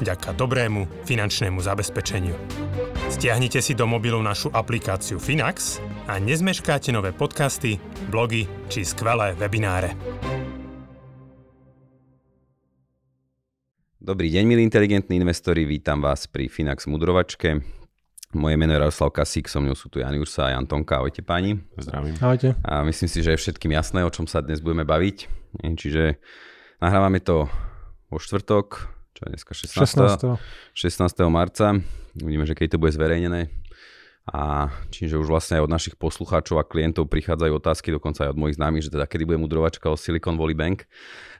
vďaka dobrému finančnému zabezpečeniu. Stiahnite si do mobilu našu aplikáciu Finax a nezmeškáte nové podcasty, blogy či skvelé webináre. Dobrý deň, milí inteligentní investori, vítam vás pri Finax Mudrovačke. Moje meno je Radoslav Kasík, so mnou sú tu Jan Ursa a Jan Tonka. Ahojte páni. Zdravím. Ahojte. A myslím si, že je všetkým jasné, o čom sa dnes budeme baviť. Čiže nahrávame to vo štvrtok, čo je dneska 16. 16. 16. marca. Uvidíme, že keď to bude zverejnené. A čiže už vlastne aj od našich poslucháčov a klientov prichádzajú otázky, dokonca aj od mojich známych, že teda kedy bude mudrovačka o Silicon Valley Bank.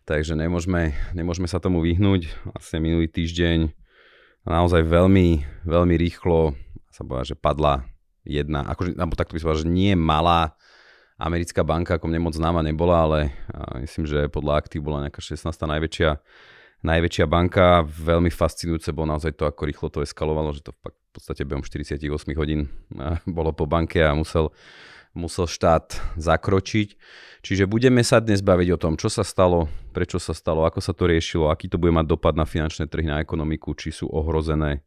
Takže nemôžeme, nemôžeme sa tomu vyhnúť. Vlastne minulý týždeň naozaj veľmi, veľmi rýchlo sa povedal, že padla jedna, akože, alebo takto by som povedal, že nie malá americká banka, ako mne moc známa nebola, ale myslím, že podľa aktív bola nejaká 16. najväčšia, najväčšia banka. Veľmi fascinujúce bolo naozaj to, ako rýchlo to eskalovalo, že to v podstate behom 48 hodín bolo po banke a musel, musel štát zakročiť. Čiže budeme sa dnes baviť o tom, čo sa stalo, prečo sa stalo, ako sa to riešilo, aký to bude mať dopad na finančné trhy, na ekonomiku, či sú ohrozené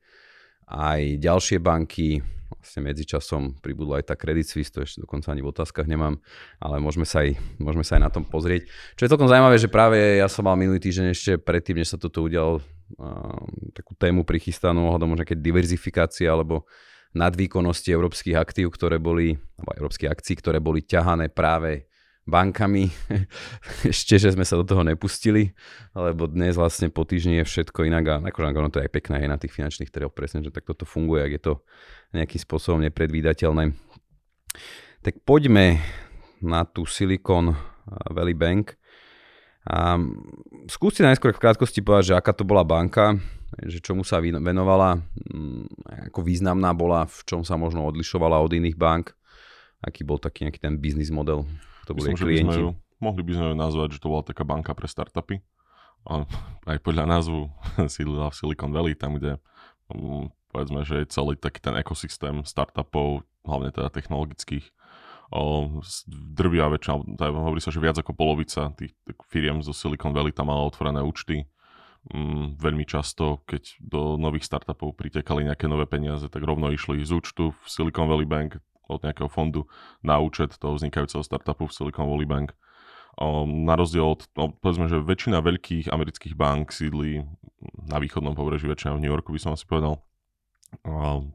aj ďalšie banky, vlastne medzičasom pribudla aj tá Credit Suisse, to ešte dokonca ani v otázkach nemám, ale môžeme sa aj, môžeme sa aj na tom pozrieť. Čo je celkom zaujímavé, že práve ja som mal minulý týždeň ešte predtým, než sa toto udialo, uh, takú tému prichystanú ohľadom možno keď diverzifikácia alebo nadvýkonnosti európskych aktív, ktoré boli, alebo európskych akcií, ktoré boli ťahané práve bankami. Ešte, že sme sa do toho nepustili, lebo dnes vlastne po týždni je všetko inak a akože ono to je aj pekné aj na tých finančných trhoch presne, že takto to funguje, ak je to nejakým spôsobom nepredvídateľné. Tak poďme na tú Silicon Valley Bank. A skúste najskôr v krátkosti povedať, že aká to bola banka, že čomu sa venovala, mm, ako významná bola, v čom sa možno odlišovala od iných bank, aký bol taký nejaký ten biznis model to boli Myslím, klienti. By ju, mohli by sme ju nazvať, že to bola taká banka pre startupy. A aj podľa názvu sídlila v Silicon Valley, tam kde um, povedzme, že je celý taký ten ekosystém startupov, hlavne teda technologických, o, drvia väčšina, hovorí sa, že viac ako polovica tých firiem zo Silicon Valley tam mala otvorené účty. Um, veľmi často, keď do nových startupov pritekali nejaké nové peniaze, tak rovno išli z účtu v Silicon Valley Bank od nejakého fondu na účet toho vznikajúceho startupu v Silicon Valley Bank. Na rozdiel od, no, povedzme, že väčšina veľkých amerických bank sídli na východnom pobreží, väčšina v New Yorku by som asi povedal,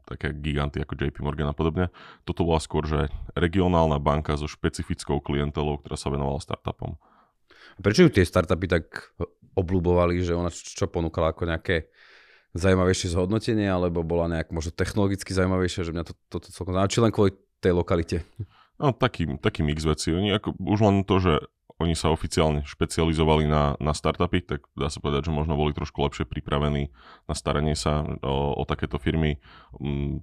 také giganty ako JP Morgan a podobne. Toto bola skôr, že regionálna banka so špecifickou klientelou, ktorá sa venovala startupom. Prečo ju tie startupy tak obľúbovali, že ona čo ponúkala ako nejaké zaujímavejšie zhodnotenie, alebo bola nejak možno technologicky zaujímavejšia, že mňa to, toto to celkom zaujímavé, len kvôli tej lokalite? No, taký, taký mix veci. Oni ako, už len to, že oni sa oficiálne špecializovali na, na startupy, tak dá sa povedať, že možno boli trošku lepšie pripravení na staranie sa o, o takéto firmy. Mm,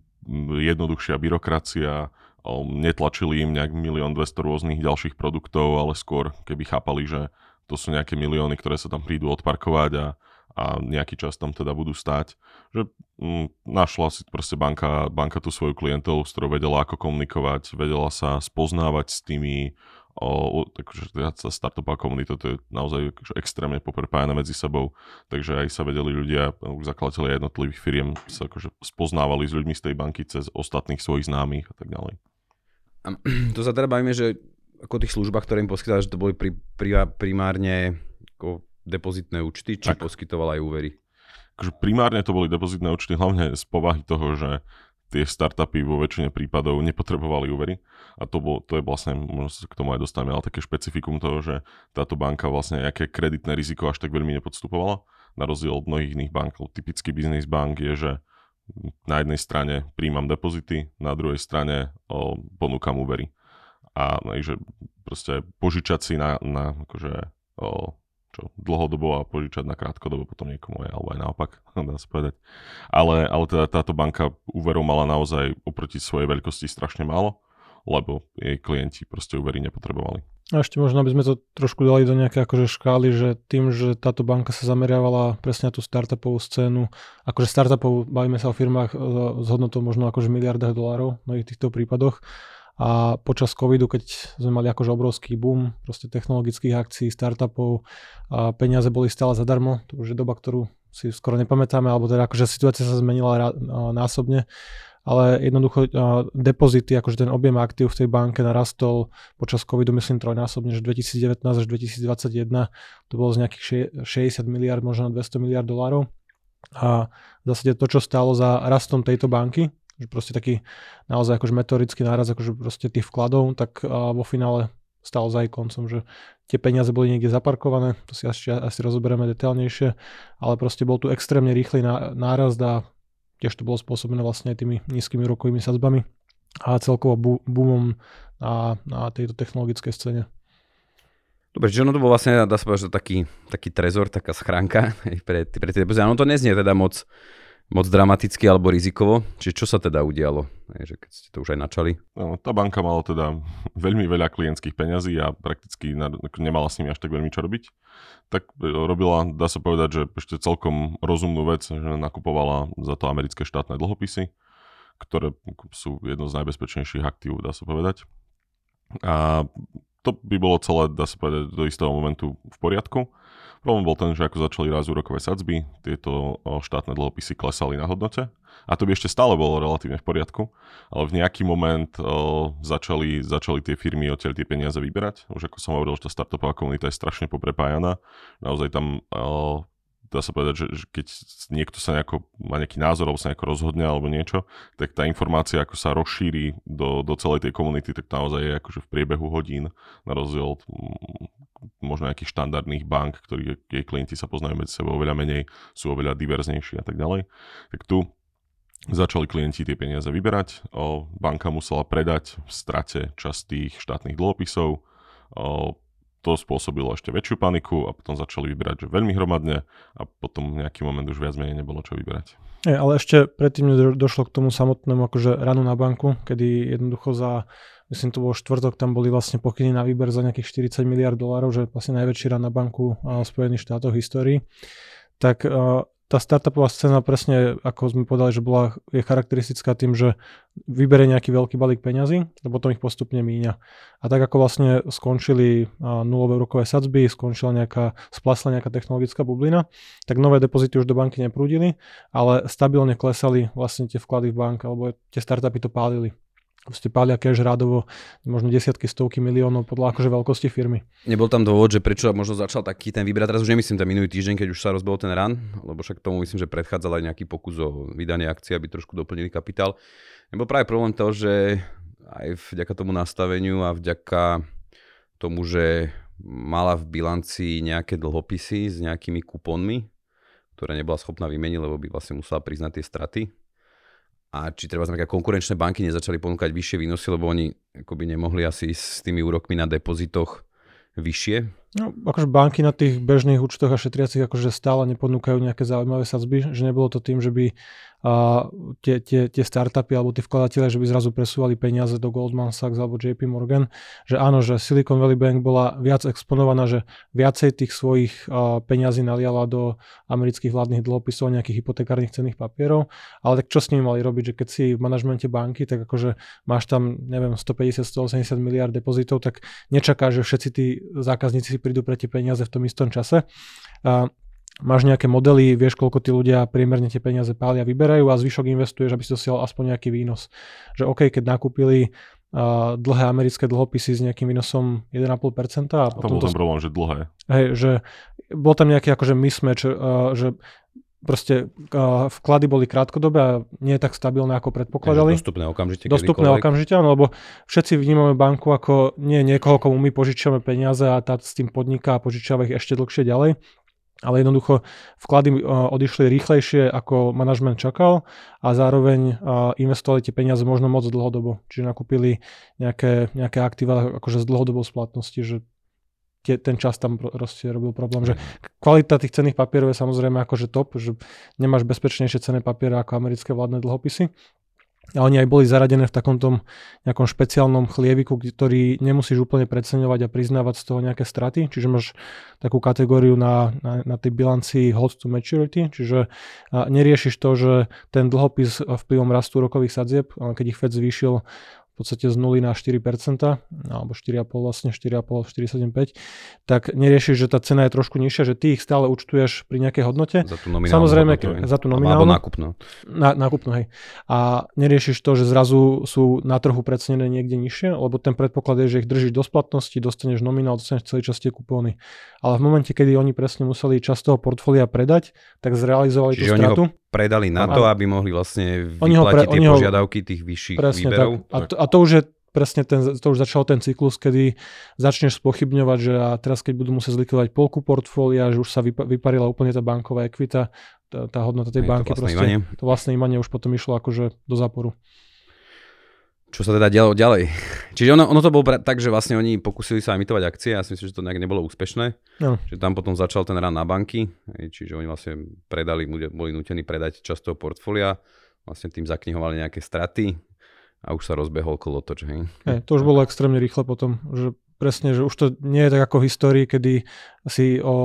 jednoduchšia byrokracia, o, netlačili im nejak milión 200 rôznych ďalších produktov, ale skôr keby chápali, že to sú nejaké milióny, ktoré sa tam prídu odparkovať a, a nejaký čas tam teda budú stať. Že mm, našla si proste banka, banka tú svoju klientelu, s ktorou vedela ako komunikovať, vedela sa spoznávať s tými o, takže sa startupová komunita, to je naozaj akože extrémne poprepájane medzi sebou, takže aj sa vedeli ľudia, zakladatelia jednotlivých firiem sa akože spoznávali s ľuďmi z tej banky cez ostatných svojich známych a tak ďalej. A to sa teda bavíme, že ako tých službách, ktoré im poskytali, že to boli pri, pri, primárne ako depozitné účty, či tak. poskytoval aj úvery? Akože primárne to boli depozitné účty, hlavne z povahy toho, že tie startupy vo väčšine prípadov nepotrebovali úvery a to, bol, to je vlastne, možno sa k tomu aj dostaneme, ale také špecifikum toho, že táto banka vlastne nejaké kreditné riziko až tak veľmi nepodstupovala, na rozdiel od mnohých iných bank. Typický biznis bank je, že na jednej strane príjmam depozity, na druhej strane o, ponúkam úvery. A že proste požičať si na, na akože, o, čo dlhodobo a požičať na krátkodobo potom niekomu aj, alebo aj naopak, dá sa povedať. Ale, ale teda táto banka úverov mala naozaj oproti svojej veľkosti strašne málo, lebo jej klienti proste úvery nepotrebovali. A ešte možno, aby sme to trošku dali do nejaké akože škály, že tým, že táto banka sa zameriavala presne na tú startupovú scénu, akože startupov, bavíme sa o firmách s hodnotou možno akože miliardách dolárov v mnohých týchto prípadoch, a počas covidu, keď sme mali akože obrovský boom proste technologických akcií, startupov, a peniaze boli stále zadarmo, to už je doba, ktorú si skoro nepamätáme, alebo teda akože situácia sa zmenila násobne, ale jednoducho depozity, akože ten objem aktív v tej banke narastol počas covidu myslím trojnásobne, že 2019 až 2021 to bolo z nejakých 60 miliard, možno 200 miliard dolárov. A v zásade to, čo stálo za rastom tejto banky, že proste taký naozaj akože meteorický náraz akože proste tých vkladov, tak vo finále stalo za koncom, že tie peniaze boli niekde zaparkované, to si asi, asi rozoberieme detailnejšie, ale proste bol tu extrémne rýchly náraz a tiež to bolo spôsobené vlastne tými nízkymi rokovými sadzbami a celkovo boomom na, na tejto technologickej scéne. Dobre, čiže ono to bol vlastne, dá sa povedať, že taký, taký trezor, taká schránka pre, pre tie depozity. Ono to neznie teda moc moc dramaticky alebo rizikovo. Čiže čo sa teda udialo, že keď ste to už aj načali? No, tá banka mala teda veľmi veľa klientských peňazí a prakticky nemala s nimi až tak veľmi čo robiť. Tak e, robila, dá sa povedať, že ešte celkom rozumnú vec, že nakupovala za to americké štátne dlhopisy, ktoré sú jedno z najbezpečnejších aktív, dá sa povedať. A to by bolo celé, dá sa povedať, do istého momentu v poriadku. Problém bol ten, že ako začali raz úrokové sadzby, tieto štátne dlhopisy klesali na hodnote. A to by ešte stále bolo relatívne v poriadku, ale v nejaký moment začali, začali tie firmy odtiaľ tie peniaze vyberať. Už ako som hovoril, že tá startupová komunita je strašne poprepájaná. Naozaj tam dá sa povedať, že, že keď niekto sa nejako, má nejaký názor alebo sa nejako rozhodne alebo niečo, tak tá informácia ako sa rozšíri do, do celej tej komunity, tak naozaj je akože v priebehu hodín, na rozdiel od mm, možno nejakých štandardných bank, ktorých jej klienti sa poznajú medzi sebou oveľa menej, sú oveľa diverznejší a tak ďalej. Tak tu začali klienti tie peniaze vyberať, banka musela predať v strate časť tých štátnych dlhopisov, to spôsobilo ešte väčšiu paniku a potom začali vyberať že veľmi hromadne a potom nejaký moment už viac menej nebolo čo vyberať. Je, ale ešte predtým došlo k tomu samotnému akože ranu na banku, kedy jednoducho za, myslím to bol štvrtok, tam boli vlastne pokyny na výber za nejakých 40 miliard dolárov, že vlastne najväčší ran na banku v Spojených štátoch histórii. Tak tá startupová scéna presne, ako sme povedali, že bola, je charakteristická tým, že vyberie nejaký veľký balík peňazí a potom ich postupne míňa. A tak ako vlastne skončili nulové rokové sadzby, skončila nejaká, splasla nejaká technologická bublina, tak nové depozity už do banky neprúdili, ale stabilne klesali vlastne tie vklady v banke, alebo tie startupy to pálili proste pália cash rádovo možno desiatky, stovky miliónov podľa akože veľkosti firmy. Nebol tam dôvod, že prečo možno začal taký ten výber, teraz už nemyslím ten minulý týždeň, keď už sa rozbehol ten ran, lebo však tomu myslím, že predchádzal aj nejaký pokus o vydanie akcie, aby trošku doplnili kapitál. Nebol práve problém to, že aj vďaka tomu nastaveniu a vďaka tomu, že mala v bilanci nejaké dlhopisy s nejakými kupónmi, ktoré nebola schopná vymeniť, lebo by vlastne musela priznať tie straty, a či treba znamená, konkurenčné banky nezačali ponúkať vyššie výnosy, lebo oni akoby nemohli asi s tými úrokmi na depozitoch vyššie? No, akože banky na tých bežných účtoch a šetriacich akože stále neponúkajú nejaké zaujímavé sadzby, že nebolo to tým, že by a tie, tie, tie startupy alebo tí vkladatelia, že by zrazu presúvali peniaze do Goldman Sachs alebo JP Morgan, že áno, že Silicon Valley Bank bola viac exponovaná, že viacej tých svojich uh, peňazí naliala do amerických vládnych dlhopisov a nejakých hypotekárnych cenných papierov, ale tak čo s nimi mali robiť, že keď si v manažmente banky, tak akože máš tam, neviem, 150-180 miliard depozitov, tak nečaká, že všetci tí zákazníci prídu pre tie peniaze v tom istom čase. Uh, máš nejaké modely, vieš, koľko tí ľudia priemerne tie peniaze pália, vyberajú a zvyšok investuješ, aby si dosiahol aspoň nejaký výnos. Že OK, keď nakúpili uh, dlhé americké dlhopisy s nejakým výnosom 1,5%. A potom to bol ten problém, že dlhé. Hej, že bol tam nejaký akože mismatch, uh, že proste uh, vklady boli krátkodobé a nie tak stabilné, ako predpokladali. Takže dostupné okamžite. Dostupné okamžite, áno, lebo všetci vnímame banku ako nie niekoho, komu my požičiame peniaze a tá s tým podniká a požičiava ich ešte dlhšie ďalej ale jednoducho vklady odišli rýchlejšie, ako manažment čakal a zároveň investovali tie peniaze možno moc dlhodobo. Čiže nakúpili nejaké, nejaké aktíva akože z dlhodobou splatnosti, že tie, ten čas tam proste robil problém, že kvalita tých cenných papierov je samozrejme akože top, že nemáš bezpečnejšie cenné papiere ako americké vládne dlhopisy, a oni aj boli zaradené v takom tom nejakom špeciálnom chlieviku, ktorý nemusíš úplne preceňovať a priznávať z toho nejaké straty. Čiže máš takú kategóriu na, na, na tej bilancii hold to maturity, čiže neriešiš to, že ten dlhopis vplyvom rastu rokových sadzieb, keď ich Fed zvýšil podstate z 0 na 4%, alebo 4,5 vlastne, 4,5, 4,75, tak neriešiš, že tá cena je trošku nižšia, že ty ich stále účtuješ pri nejakej hodnote. Za tú nominálnu Samozrejme, hodnotu, za tú nominálnu. Alebo nákupnú. Na, nákupnú, hej. A neriešiš to, že zrazu sú na trhu precenené niekde nižšie, lebo ten predpoklad je, že ich držíš do splatnosti, dostaneš nominál, dostaneš celý čas tie kupóny. Ale v momente, kedy oni presne museli časť toho portfólia predať, tak zrealizovali Čiže tú stratu. Ho predali na to, aby mohli vlastne ho pre, tie požiadavky tých vyšších presne výberov. Tak. A, to, a to už je presne ten, to už začal ten cyklus, kedy začneš spochybňovať, že a teraz keď budú musieť zlikvidovať polku portfólia, že už sa vypa, vyparila úplne tá banková ekvita, tá, tá hodnota tej Je banky, to vlastné proste, imanie. to vlastné imanie už potom išlo akože do záporu. Čo sa teda dialo ďalej? Čiže ono, ono to bolo tak, že vlastne oni pokúsili sa imitovať akcie, ja si myslím, že to nejak nebolo úspešné. No. Že tam potom začal ten rán na banky, čiže oni vlastne predali, boli nutení predať časť toho portfólia, vlastne tým zaknihovali nejaké straty a už sa rozbehol kolotoč. Hej. Hej, to už bolo extrémne rýchle potom, že presne, že už to nie je tak ako v histórii, kedy si o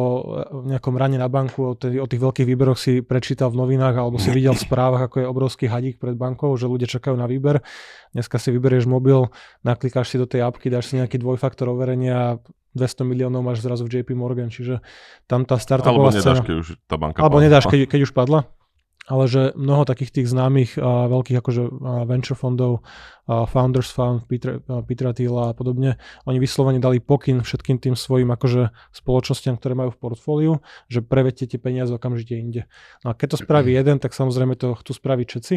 nejakom rane na banku, o, tých, o tých veľkých výberoch si prečítal v novinách alebo si videl v správach, ako je obrovský hadík pred bankou, že ľudia čakajú na výber. Dneska si vyberieš mobil, naklikáš si do tej apky, dáš si nejaký dvojfaktor overenia a 200 miliónov máš zrazu v JP Morgan, čiže tam tá startupová Alebo nedáš, keď už tá banka Alebo padla. nedáš, keď, keď už padla ale že mnoho takých tých známych a veľkých akože venture fondov, a Founders Fund, Peter, Petra Thiela a podobne, oni vyslovene dali pokyn všetkým tým svojim akože spoločnostiam, ktoré majú v portfóliu, že prevedte tie peniaze okamžite inde. No a keď to spraví jeden, tak samozrejme to chcú spraviť všetci,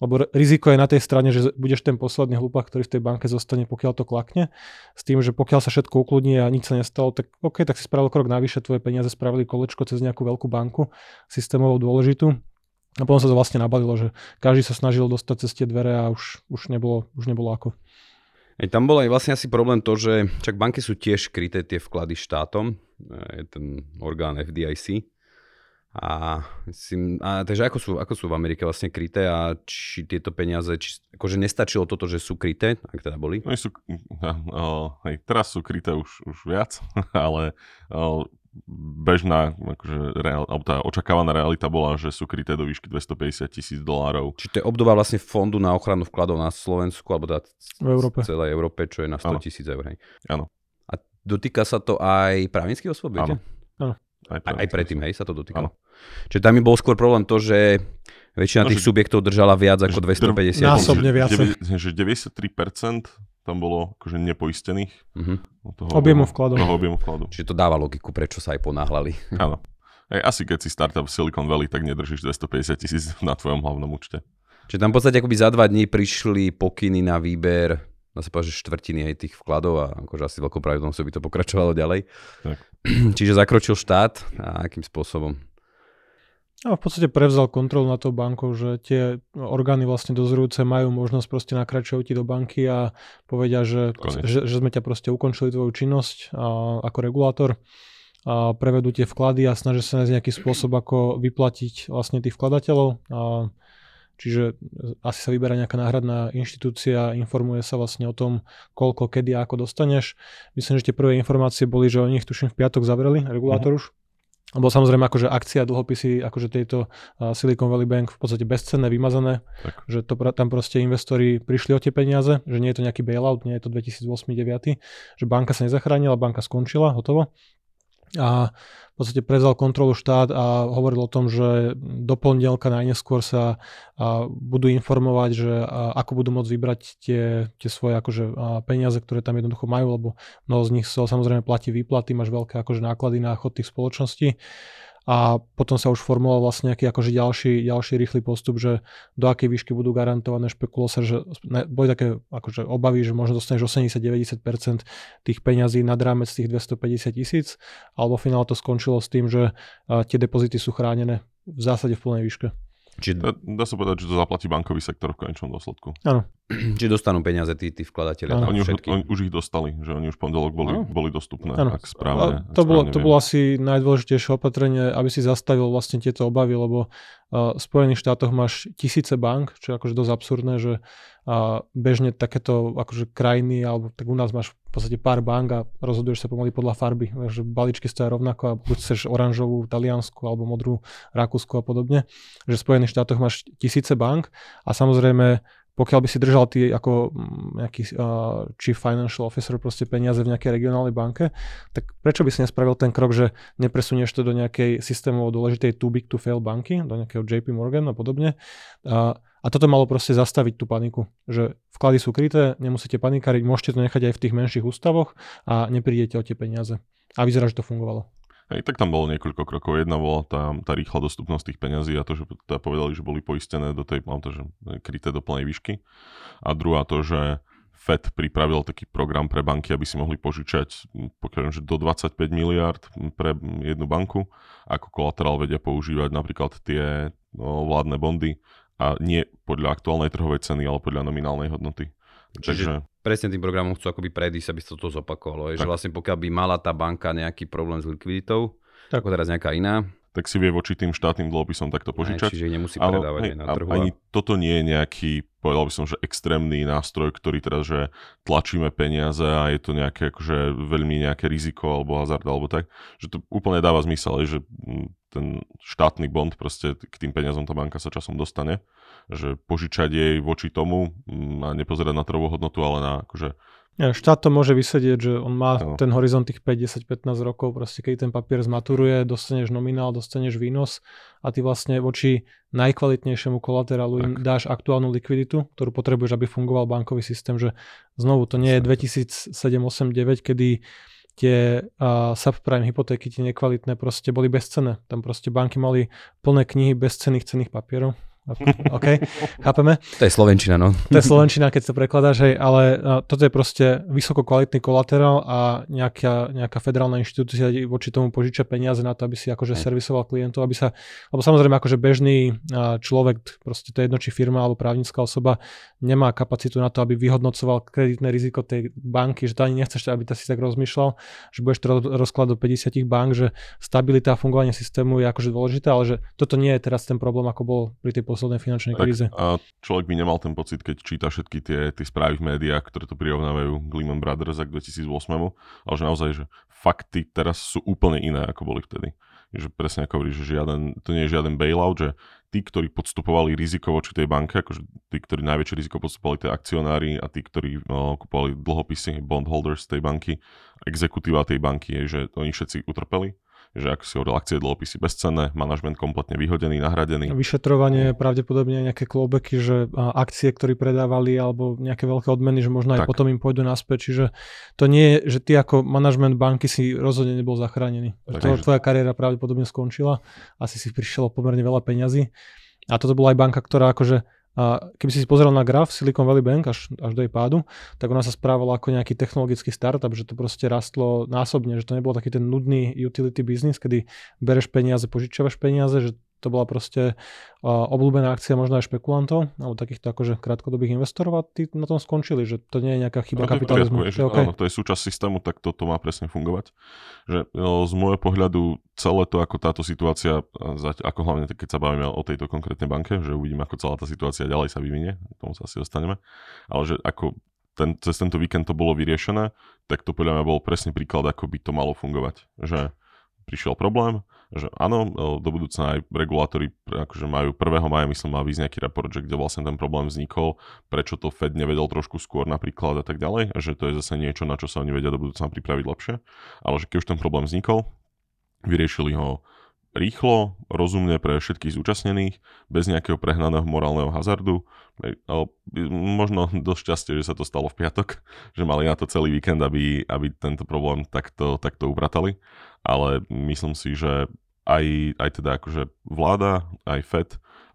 lebo riziko je na tej strane, že budeš ten posledný hlupák, ktorý v tej banke zostane, pokiaľ to klakne, s tým, že pokiaľ sa všetko ukludní a nič sa nestalo, tak OK, tak si spravil krok navyše, tvoje peniaze spravili kolečko cez nejakú veľkú banku, systémovou dôležitú, a potom sa to vlastne nabalilo, že každý sa snažil dostať cez tie dvere a už, už, nebolo, už nebolo ako. Ej, tam bol aj vlastne asi problém to, že čak banky sú tiež kryté tie vklady štátom, je ten orgán FDIC. A, a takže ako sú, ako sú v Amerike vlastne kryté a či tieto peniaze, či, akože nestačilo toto, že sú kryté, ak teda boli? No, sú, uh, hej, teraz sú kryté už, už viac, ale uh, bežná, akože reál, alebo tá očakávaná realita bola, že sú kryté do výšky 250 tisíc dolárov. Čiže to je obdoba vlastne fondu na ochranu vkladov na Slovensku, alebo teda v Európe. celej Európe, čo je na 100 tisíc eur. Áno. A dotýka sa to aj právnických osôb, viete? Áno. Aj, aj, aj predtým, hej, sa to dotýkalo. Čiže tam mi bol skôr problém to, že väčšina no, tých že, subjektov držala viac ako 250 Násobne viac. Že 93% tam bolo akože nepoistených. Uh-huh. Toho, objemu vkladu. Toho objemu vkladu. Čiže to dáva logiku, prečo sa aj ponáhľali. Áno. Aj asi keď si startup v Silicon Valley, tak nedržíš 250 tisíc na tvojom hlavnom účte. Čiže tam v podstate akoby za dva dní prišli pokyny na výber dá sa povedať, že štvrtiny aj tých vkladov a akože asi veľkou pravdepodobnosťou by to pokračovalo ďalej. Tak. Čiže zakročil štát a akým spôsobom? A v podstate prevzal kontrolu na tou bankou, že tie orgány vlastne dozorujúce majú možnosť proste nakračovať ti do banky a povedia, že, že, že sme ťa proste ukončili tvoju činnosť a, ako regulátor a prevedú tie vklady a snažia sa nájsť nejaký spôsob, ako vyplatiť vlastne tých vkladateľov. A Čiže asi sa vyberá nejaká náhradná inštitúcia, informuje sa vlastne o tom, koľko, kedy a ako dostaneš. Myslím, že tie prvé informácie boli, že oni ich tuším v piatok zavreli, regulátor uh-huh. už. Lebo samozrejme akože akcia, dlhopisy, akože uh, Silicon Valley Bank v podstate bezcenné, vymazané, tak. že to, tam proste investori prišli o tie peniaze, že nie je to nejaký bailout, nie je to 2008-2009, že banka sa nezachránila, banka skončila, hotovo a v podstate prevzal kontrolu štát a hovoril o tom, že do pondelka najneskôr sa budú informovať, že ako budú môcť vybrať tie, tie svoje akože, peniaze, ktoré tam jednoducho majú, lebo mnoho z nich sa samozrejme platí výplaty, máš veľké akože náklady na chod tých spoločností a potom sa už formuloval vlastne nejaký akože ďalší, ďalší rýchly postup, že do akej výšky budú garantované, špekulo sa, že boli také akože obavy, že možno dostaneš 80-90% tých peňazí nad rámec tých 250 tisíc, alebo finále to skončilo s tým, že tie depozity sú chránené v zásade v plnej výške. Čiže... Dá, dá sa povedať, že to zaplatí bankový sektor v konečnom dôsledku. Áno. Či dostanú peniaze tí, tí vkladatelia. Oni už, on, už ich dostali, že oni už pondelok boli, boli dostupné, ano. ak správne. A to, bolo, to bolo asi najdôležitejšie opatrenie, aby si zastavil vlastne tieto obavy, lebo uh, v Spojených štátoch máš tisíce bank, čo je akože dosť absurdné, že uh, bežne takéto akože krajiny, alebo tak u nás máš v podstate pár bank a rozhoduješ sa pomaly podľa farby, že balíčky stojí rovnako a buď chceš oranžovú taliansku alebo modrú rakúsku a podobne, že v Spojených štátoch máš tisíce bank a samozrejme pokiaľ by si držal ty ako mm, nejaký uh, chief financial officer proste peniaze v nejakej regionálnej banke, tak prečo by si nespravil ten krok, že nepresunieš to do nejakej systémovo dôležitej too big to fail banky, do nejakého JP Morgan a podobne. Uh, a toto malo proste zastaviť tú paniku, že vklady sú kryté, nemusíte panikáriť, môžete to nechať aj v tých menších ústavoch a neprídete o tie peniaze. A vyzerá, že to fungovalo. Hej, tak tam bolo niekoľko krokov. Jedna bola tá, tá rýchla dostupnosť tých peňazí a to, že teda povedali, že boli poistené do tej, to, že kryté do plnej výšky. A druhá to, že Fed pripravil taký program pre banky, aby si mohli požičať pokiaľ, že do 25 miliard pre jednu banku. Ako kolaterál vedia používať napríklad tie no, vládne bondy a nie podľa aktuálnej trhovej ceny, ale podľa nominálnej hodnoty. Čiže Takže... presne tým programom chcú akoby predísť, aby sa to zopakovalo. Je, že vlastne pokiaľ by mala tá banka nejaký problém s likviditou, tak. ako teraz nejaká iná, tak si vie voči tým štátnym dlhopisom takto požičať. Aj, čiže nemusí predávať hej, na trhu. Ani toto nie je nejaký, povedal by som, že extrémny nástroj, ktorý teraz, že tlačíme peniaze a je to nejaké, akože veľmi nejaké riziko alebo hazard alebo tak, že to úplne dáva zmysel, že ten štátny bond proste k tým peniazom tá banka sa časom dostane že požičať jej voči tomu mm, a nepozerať na trhovú hodnotu, ale na akože štát to môže vysedieť, že on má no. ten horizont tých 5, 10, 15 rokov, proste keď ten papier zmaturuje, dostaneš nominál, dostaneš výnos a ty vlastne voči najkvalitnejšiemu kolaterálu im dáš aktuálnu likviditu, ktorú potrebuješ, aby fungoval bankový systém, že znovu to nie je 2007, 8, 9, kedy tie uh, subprime hypotéky, tie nekvalitné, proste boli bezcené. Tam proste banky mali plné knihy bezcených cených papierov OK, chápeme? To je Slovenčina, no. To je Slovenčina, keď sa prekladáš, hej, ale toto je proste vysoko kvalitný kolaterál a nejaká, nejaká federálna inštitúcia voči tomu požiča peniaze na to, aby si akože servisoval klientov, aby sa, lebo samozrejme akože bežný človek, proste to je jedno, či firma alebo právnická osoba, nemá kapacitu na to, aby vyhodnocoval kreditné riziko tej banky, že to ani nechceš, aby to si tak rozmýšľal, že budeš to rozkladať do 50 bank, že stabilita a fungovanie systému je akože dôležité, ale že toto nie je teraz ten problém, ako bol pri tej poslednej finančnej tak, kríze. A človek by nemal ten pocit, keď číta všetky tie, tie správy v médiách, ktoré to prirovnávajú k Lehman Brothers a k 2008, ale že naozaj, že fakty teraz sú úplne iné, ako boli vtedy. Že presne ako hovoríš, že žiaden, to nie je žiaden bailout, že tí, ktorí podstupovali riziko voči tej banke, akože tí, ktorí najväčšie riziko podstupovali tie akcionári a tí, ktorí no, kupovali dlhopisy, bondholders tej banky, exekutíva tej banky je, že oni všetci utrpeli že ak si hovoril, akcie dlhopisy bezcenné, manažment kompletne vyhodený, nahradený. Vyšetrovanie, pravdepodobne nejaké klobeky, že akcie, ktorí predávali alebo nejaké veľké odmeny, že možno aj tak. potom im pôjdu naspäť. Čiže to nie je, že ty ako manažment banky si rozhodne nebol zachránený. Tak, to, tvoja kariéra pravdepodobne skončila, asi si prišiel pomerne veľa peňazí. A toto bola aj banka, ktorá akože a keby si si pozrel na graf Silicon Valley Bank až, až do jej pádu, tak ona sa správala ako nejaký technologický startup, že to proste rastlo násobne, že to nebol taký ten nudný utility business, kedy bereš peniaze, požičiavaš peniaze, že to bola proste uh, obľúbená akcia možno aj špekulantov, alebo takýchto akože krátkodobých investorov a tí na tom skončili, že to nie je nejaká chyba no, kapitalizmu. To, je, okay. áno, to je súčasť systému, tak toto má presne fungovať. Že no, z môjho pohľadu celé to, ako táto situácia, ako hlavne keď sa bavíme o tejto konkrétnej banke, že uvidíme, ako celá tá situácia ďalej sa vyvinie, tomu sa asi dostaneme, ale že ako ten, cez tento víkend to bolo vyriešené, tak to podľa mňa bol presne príklad, ako by to malo fungovať. Že prišiel problém, že áno, do budúcna aj regulátori akože majú 1. maja, myslím, má výsť nejaký raport, že kde vlastne ten problém vznikol, prečo to Fed nevedel trošku skôr napríklad a tak ďalej, že to je zase niečo, na čo sa oni vedia do budúcna pripraviť lepšie. Ale že keď už ten problém vznikol, vyriešili ho rýchlo, rozumne pre všetkých zúčastnených, bez nejakého prehnaného morálneho hazardu. Možno dosť šťastie, že sa to stalo v piatok, že mali na to celý víkend, aby, aby tento problém takto, takto ubratali. Ale myslím si, že aj, aj teda akože vláda, aj FED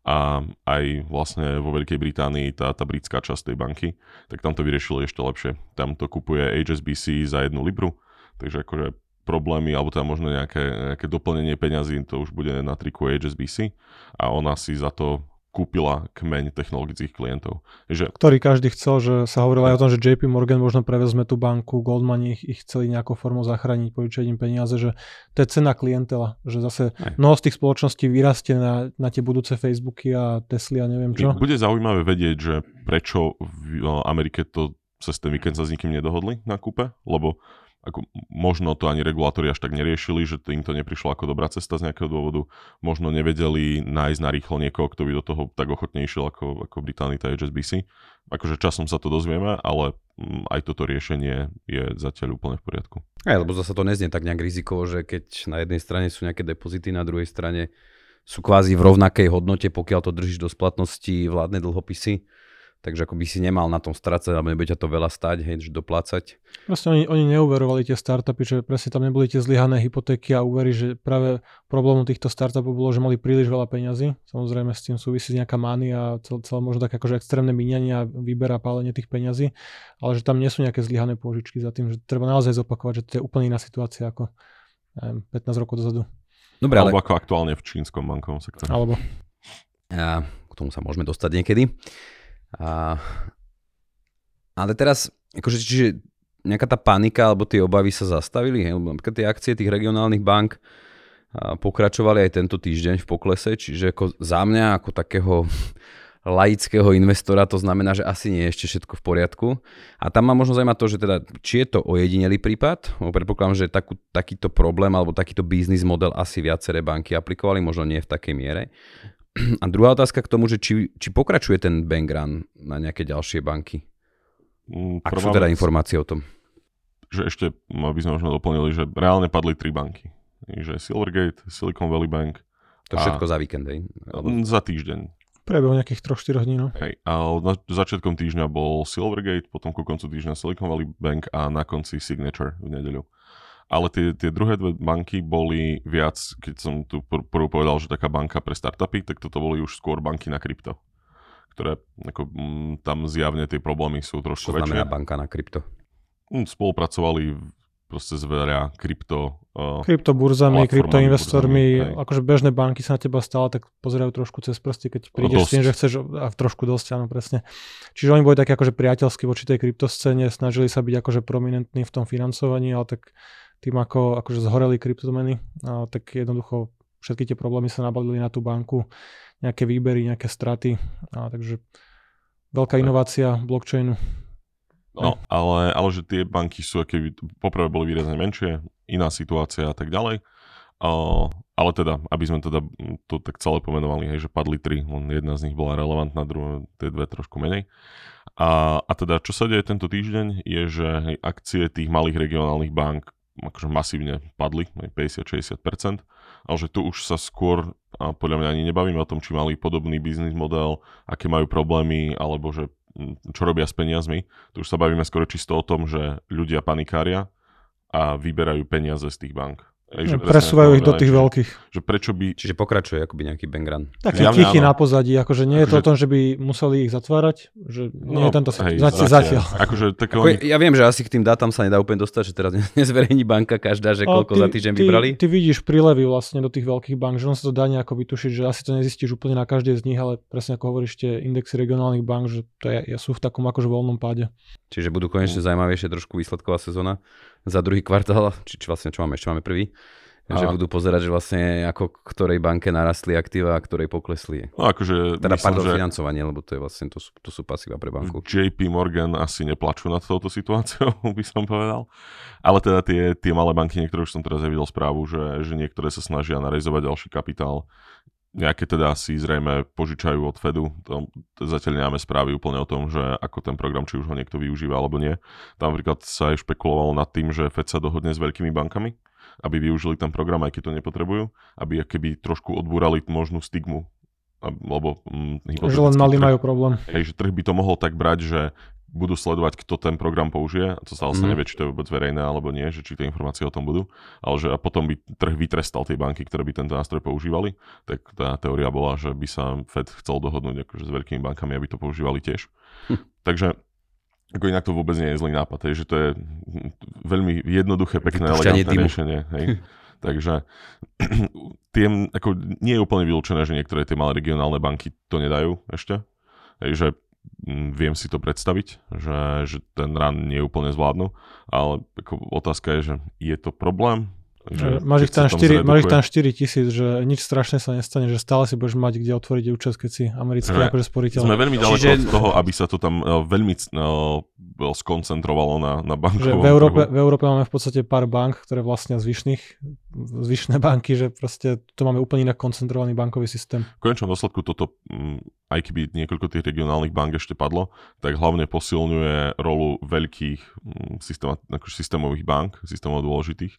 a aj vlastne vo Veľkej Británii tá, tá britská časť tej banky, tak tam to vyriešili ešte lepšie. Tam to kupuje HSBC za jednu libru, takže akože problémy, alebo teda možno nejaké, nejaké doplnenie peňazí, to už bude na triku HSBC a ona si za to kúpila kmeň technologických klientov. Že... Ktorý každý chcel, že sa hovorilo aj o tom, že JP Morgan možno prevezme tú banku, Goldman ich, ich chceli nejakou formou zachrániť, požičať im peniaze, že to je cena klientela, že zase aj. mnoho z tých spoločností vyrastie na, na tie budúce Facebooky a Tesly a neviem čo. Bude zaujímavé vedieť, že prečo v Amerike to cez ten víkend sa s nikým nedohodli na kúpe, lebo ako možno to ani regulátori až tak neriešili, že im to neprišlo ako dobrá cesta z nejakého dôvodu. Možno nevedeli nájsť na rýchlo niekoho, kto by do toho tak ochotne išiel ako, ako Británii tá HSBC. Akože časom sa to dozvieme, ale aj toto riešenie je zatiaľ úplne v poriadku. Aj, lebo zase to neznie tak nejak rizikovo, že keď na jednej strane sú nejaké depozity, na druhej strane sú kvázi v rovnakej hodnote, pokiaľ to držíš do splatnosti vládne dlhopisy, takže ako by si nemal na tom strácať, alebo nebude ťa to veľa stať, hej, že doplácať. Vlastne oni, oni neuverovali tie startupy, že presne tam neboli tie zlyhané hypotéky a úvery, že práve problémom týchto startupov bolo, že mali príliš veľa peňazí. Samozrejme s tým súvisí nejaká mánia a celé, celé možno tak akože extrémne míňanie a výber a pálenie tých peňazí, ale že tam nie sú nejaké zlyhané pôžičky za tým, že treba naozaj zopakovať, že to je úplne iná situácia ako neviem, 15 rokov dozadu. Dobre, Alebo ale... ako aktuálne v čínskom bankovom sektore. Alebo. A k tomu sa môžeme dostať niekedy. A, ale teraz, akože, čiže nejaká tá panika alebo tie obavy sa zastavili, hej? lebo napríklad tie akcie tých regionálnych bank pokračovali aj tento týždeň v poklese, čiže ako za mňa ako takého laického investora to znamená, že asi nie je ešte všetko v poriadku. A tam ma možno zaujíma to, že teda, či je to ojedinelý prípad, predpokladám, že takú, takýto problém alebo takýto biznis model asi viaceré banky aplikovali, možno nie v takej miere. A druhá otázka k tomu, že či, či pokračuje ten bank run na nejaké ďalšie banky? Mm, Ak sú teda informácie o tom? Že ešte, aby sme možno doplnili, že reálne padli tri banky. Že Silvergate, Silicon Valley Bank. To všetko za víkend, hej? Alebo... Mm, za týždeň. Prebehu nejakých 3-4 dní, no. Hej, a na začiatkom týždňa bol Silvergate, potom ku koncu týždňa Silicon Valley Bank a na konci Signature v nedeľu ale tie, tie druhé dve banky boli viac, keď som tu pr- prvú povedal, že taká banka pre startupy, tak toto boli už skôr banky na krypto, ktoré ako, m, mm, tam zjavne tie problémy sú trošku Čo znamená banka na krypto? Mm, spolupracovali proste s veľa krypto uh, kryptoburzami, kryptoinvestormi, akože bežné banky sa na teba stále tak pozerajú trošku cez prsty, keď prídeš s tým, že chceš a trošku dosť, áno, presne. Čiže oni boli také akože priateľskí voči tej kryptoscéne, snažili sa byť akože prominentní v tom financovaní, ale tak tým ako akože zhoreli kryptomeny, a tak jednoducho všetky tie problémy sa nabalili na tú banku, nejaké výbery, nejaké straty, a takže veľká inovácia blockchainu. No, ale, ale že tie banky sú, aké poprvé boli výrazne menšie, iná situácia a tak ďalej. Uh, ale teda, aby sme teda to tak celé pomenovali, hej, že padli tri, len jedna z nich bola relevantná, druhé, tie dve trošku menej. A, a teda, čo sa deje tento týždeň, je, že hej, akcie tých malých regionálnych bank akože masívne padli, 50-60%, ale že tu už sa skôr, a podľa mňa ani nebavíme o tom, či mali podobný biznis model, aké majú problémy, alebo že čo robia s peniazmi. Tu už sa bavíme skoro čisto o tom, že ľudia panikária a vyberajú peniaze z tých bank. Ej, že presúvajú ich do tých že, veľkých. Že prečo by... Čiže pokračuje akoby nejaký bangrun. Taký tichý na pozadí, akože nie je to akože... o tom, že by museli ich zatvárať, že nie no, je tento hej, zatiaľ. zatiaľ. Akože, tak Ako, oni... Ja viem, že asi k tým dátam sa nedá úplne dostať, že teraz nezverejní banka každá, že koľko ty, za týždeň ty, vybrali. Ty vidíš prílevy vlastne do tých veľkých bank, že on sa to dá nejako vytušiť, že asi to nezistíš úplne na každej z nich, ale presne ako hovoríš, tie indexy regionálnych bank, že to je, sú v takom akože voľnom páde. Čiže budú konečne zaujímavejšie trošku výsledková sezóna za druhý kvartál, či, či vlastne čo máme, ešte máme prvý. A... Že budú pozerať, že vlastne ako ktorej banke narastli aktíva a ktorej poklesli. No akože... Teda myslím, pardon, že... financovanie, lebo to je vlastne, to sú, to sú pasíva pre banku. JP Morgan asi neplačú nad touto situáciou, by som povedal. Ale teda tie, tie malé banky, niektoré už som teraz aj videl správu, že, že niektoré sa snažia narezovať ďalší kapitál. Nejaké teda si zrejme požičajú od Fedu. To, zatiaľ nemáme správy úplne o tom, že ako ten program, či už ho niekto využíva alebo nie. Tam napríklad sa aj špekulovalo nad tým, že Fed sa dohodne s veľkými bankami aby využili ten program, aj keď to nepotrebujú, aby keby trošku odbúrali možnú stigmu lebo hm, že len mali majú problém. Hej, že trh by to mohol tak brať, že budú sledovať, kto ten program použije, a to sa vlastne mm. nevie, či to je vôbec verejné alebo nie, že či tie informácie o tom budú, ale že a potom by trh vytrestal tie banky, ktoré by tento nástroj používali, tak tá teória bola, že by sa Fed chcel dohodnúť akože s veľkými bankami, aby to používali tiež. Hm. Takže ako inak to vôbec nie je zlý nápad, hej, že to je veľmi jednoduché, pekné, elegantné riešenie. Hej. Takže tým, ako, nie je úplne vylúčené, že niektoré tie malé regionálne banky to nedajú ešte. Takže viem si to predstaviť, že, že ten run nie úplne zvládnu, ale ako otázka je, že je to problém, že máš, ich tam 4, máš ich tam 4 tisíc, že nič strašné sa nestane, že stále si budeš mať kde otvoriť účet, keď si americký že, akože sporiteľ. Sme veľmi ďaleko Čiže... od toho, aby sa to tam uh, veľmi uh, skoncentrovalo na, na bankovom v Európe, v Európe máme v podstate pár bank, ktoré vlastnia zvyšných, zvyšné banky, že proste to máme úplne inak koncentrovaný bankový systém. V konečnom dôsledku toto, mm, aj keby niekoľko tých regionálnych bank ešte padlo, tak hlavne posilňuje rolu veľkých mm, systém, akože systémových bank, systémov dôležitých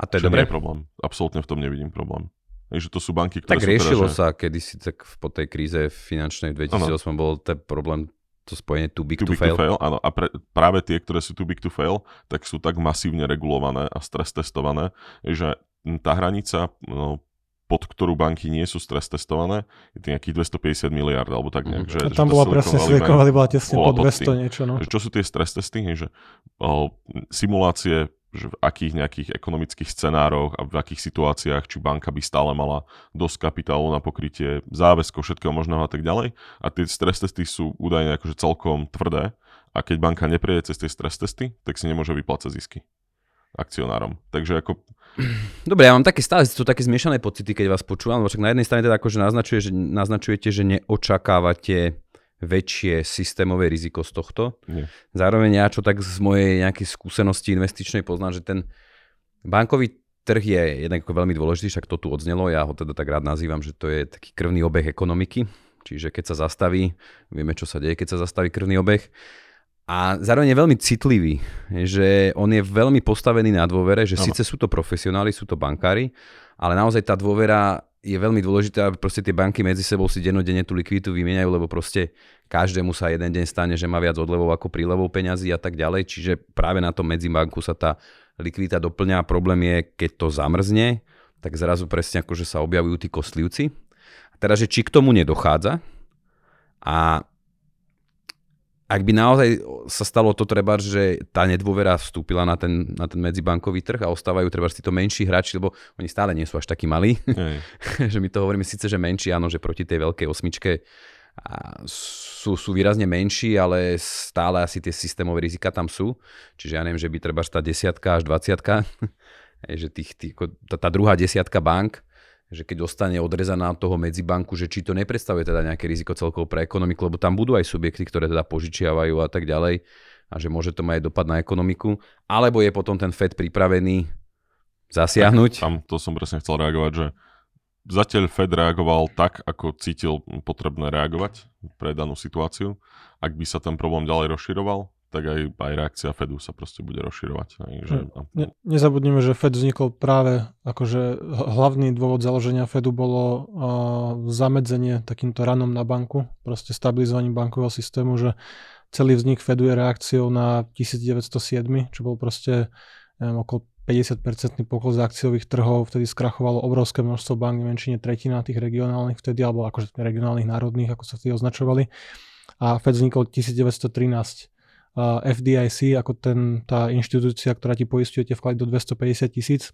a to je dobré? problém. Absolútne v tom nevidím problém. Takže to sú banky, ktoré tak sú riešilo teda, že... sa kedysi tak po tej kríze finančnej 2008 ano. bol ten problém to spojenie too big, too, to, big fail. to fail. Áno, a pre, práve tie, ktoré sú too big to fail, tak sú tak masívne regulované a stres testované, že tá hranica, no, pod ktorú banky nie sú stres testované, je nejakých 250 miliard alebo tak nejak. Mm. Že, a tam že bola presne Silicon Valley bola tesne pod 200 niečo. No. Čo sú tie stres testy? Že, o, simulácie že v akých nejakých ekonomických scenároch a v akých situáciách, či banka by stále mala dosť kapitálu na pokrytie záväzkov, všetkého možného a tak ďalej. A tie stres testy sú údajne akože celkom tvrdé a keď banka neprejde cez tie stres testy, tak si nemôže vyplácať zisky akcionárom. Takže ako... Dobre, ja mám také stále sú také zmiešané pocity, keď vás počúvam, však na jednej strane teda akože naznačuje, že, naznačujete, že neočakávate väčšie systémové riziko z tohto. Nie. Zároveň ja, čo tak z mojej nejakej skúsenosti investičnej poznám, že ten bankový trh je jednak veľmi dôležitý, však to tu odznelo, ja ho teda tak rád nazývam, že to je taký krvný obeh ekonomiky, čiže keď sa zastaví, vieme, čo sa deje, keď sa zastaví krvný obeh. A zároveň je veľmi citlivý, že on je veľmi postavený na dôvere, že ano. síce sú to profesionáli, sú to bankári, ale naozaj tá dôvera je veľmi dôležité, aby proste tie banky medzi sebou si dennodenne tú likviditu vymieňajú, lebo proste každému sa jeden deň stane, že má viac odlevov ako prílevov peňazí a tak ďalej. Čiže práve na tom medzibanku sa tá likvidita doplňa problém je, keď to zamrzne, tak zrazu presne ako, že sa objavujú tí kostlivci. A teda, že či k tomu nedochádza a ak by naozaj sa stalo to treba, že tá nedôvera vstúpila na ten, na ten medzibankový trh a ostávajú treba títo menší hráči, lebo oni stále nie sú až takí malí. že my to hovoríme síce, že menší, áno, že proti tej veľkej osmičke sú, sú výrazne menší, ale stále asi tie systémové rizika tam sú. Čiže ja neviem, že by treba tá desiatka až dvaciatka, že tých, tých, tá, tá druhá desiatka bank, že keď ostane odrezaná od toho medzibanku, že či to nepredstavuje teda nejaké riziko celkovo pre ekonomiku, lebo tam budú aj subjekty, ktoré teda požičiavajú a tak ďalej a že môže to mať aj dopad na ekonomiku, alebo je potom ten FED pripravený zasiahnuť. Tak, tam to som presne chcel reagovať, že zatiaľ Fed reagoval tak, ako cítil potrebné reagovať pre danú situáciu. Ak by sa ten problém ďalej rozširoval, tak aj, aj reakcia Fedu sa proste bude rozširovať. Takže... Ne, nezabudnime, že Fed vznikol práve, akože hlavný dôvod založenia Fedu bolo uh, zamedzenie takýmto ranom na banku, proste stabilizovaním bankového systému, že celý vznik Fedu je reakciou na 1907, čo bol proste neviem, okolo 50-percentný pokles akciových trhov, vtedy skrachovalo obrovské množstvo bank, menšine tretina tých regionálnych vtedy, alebo akože regionálnych národných, ako sa vtedy označovali. A Fed vznikol 1913 FDIC ako ten, tá inštitúcia, ktorá ti poistuje tie vklady do 250 tisíc,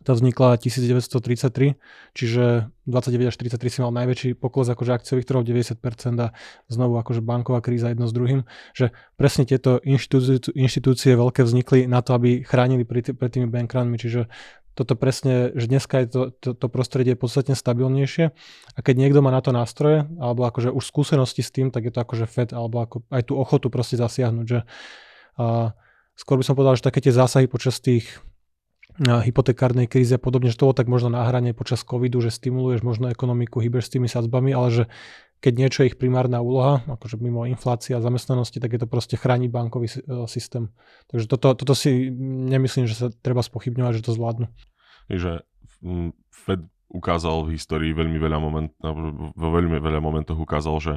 tá vznikla 1933, čiže 29 až 33 si mal najväčší pokles akože akciových trhov 90% a znovu akože banková kríza jedno s druhým, že presne tieto inštitúcie, inštitúcie veľké vznikli na to, aby chránili pred, tými bankranmi, čiže toto presne, že dneska je to, to, to prostredie podstatne stabilnejšie. A keď niekto má na to nástroje, alebo akože už skúsenosti s tým, tak je to akože FED, alebo ako aj tú ochotu proste zasiahnuť, že a skôr by som povedal, že také tie zásahy počas tých hypotekárnej kríze a podobne, že to bolo tak možno na hrane počas covidu, že stimuluješ možno ekonomiku, hýbeš s tými sadzbami, ale že keď niečo je ich primárna úloha, akože mimo inflácia a zamestnanosti, tak je to proste chrániť bankový e, systém. Takže toto, toto si nemyslím, že sa treba spochybňovať, že to zvládnu. Takže Fed ukázal v histórii veľmi veľa moment, vo veľmi veľa momentoch ukázal, že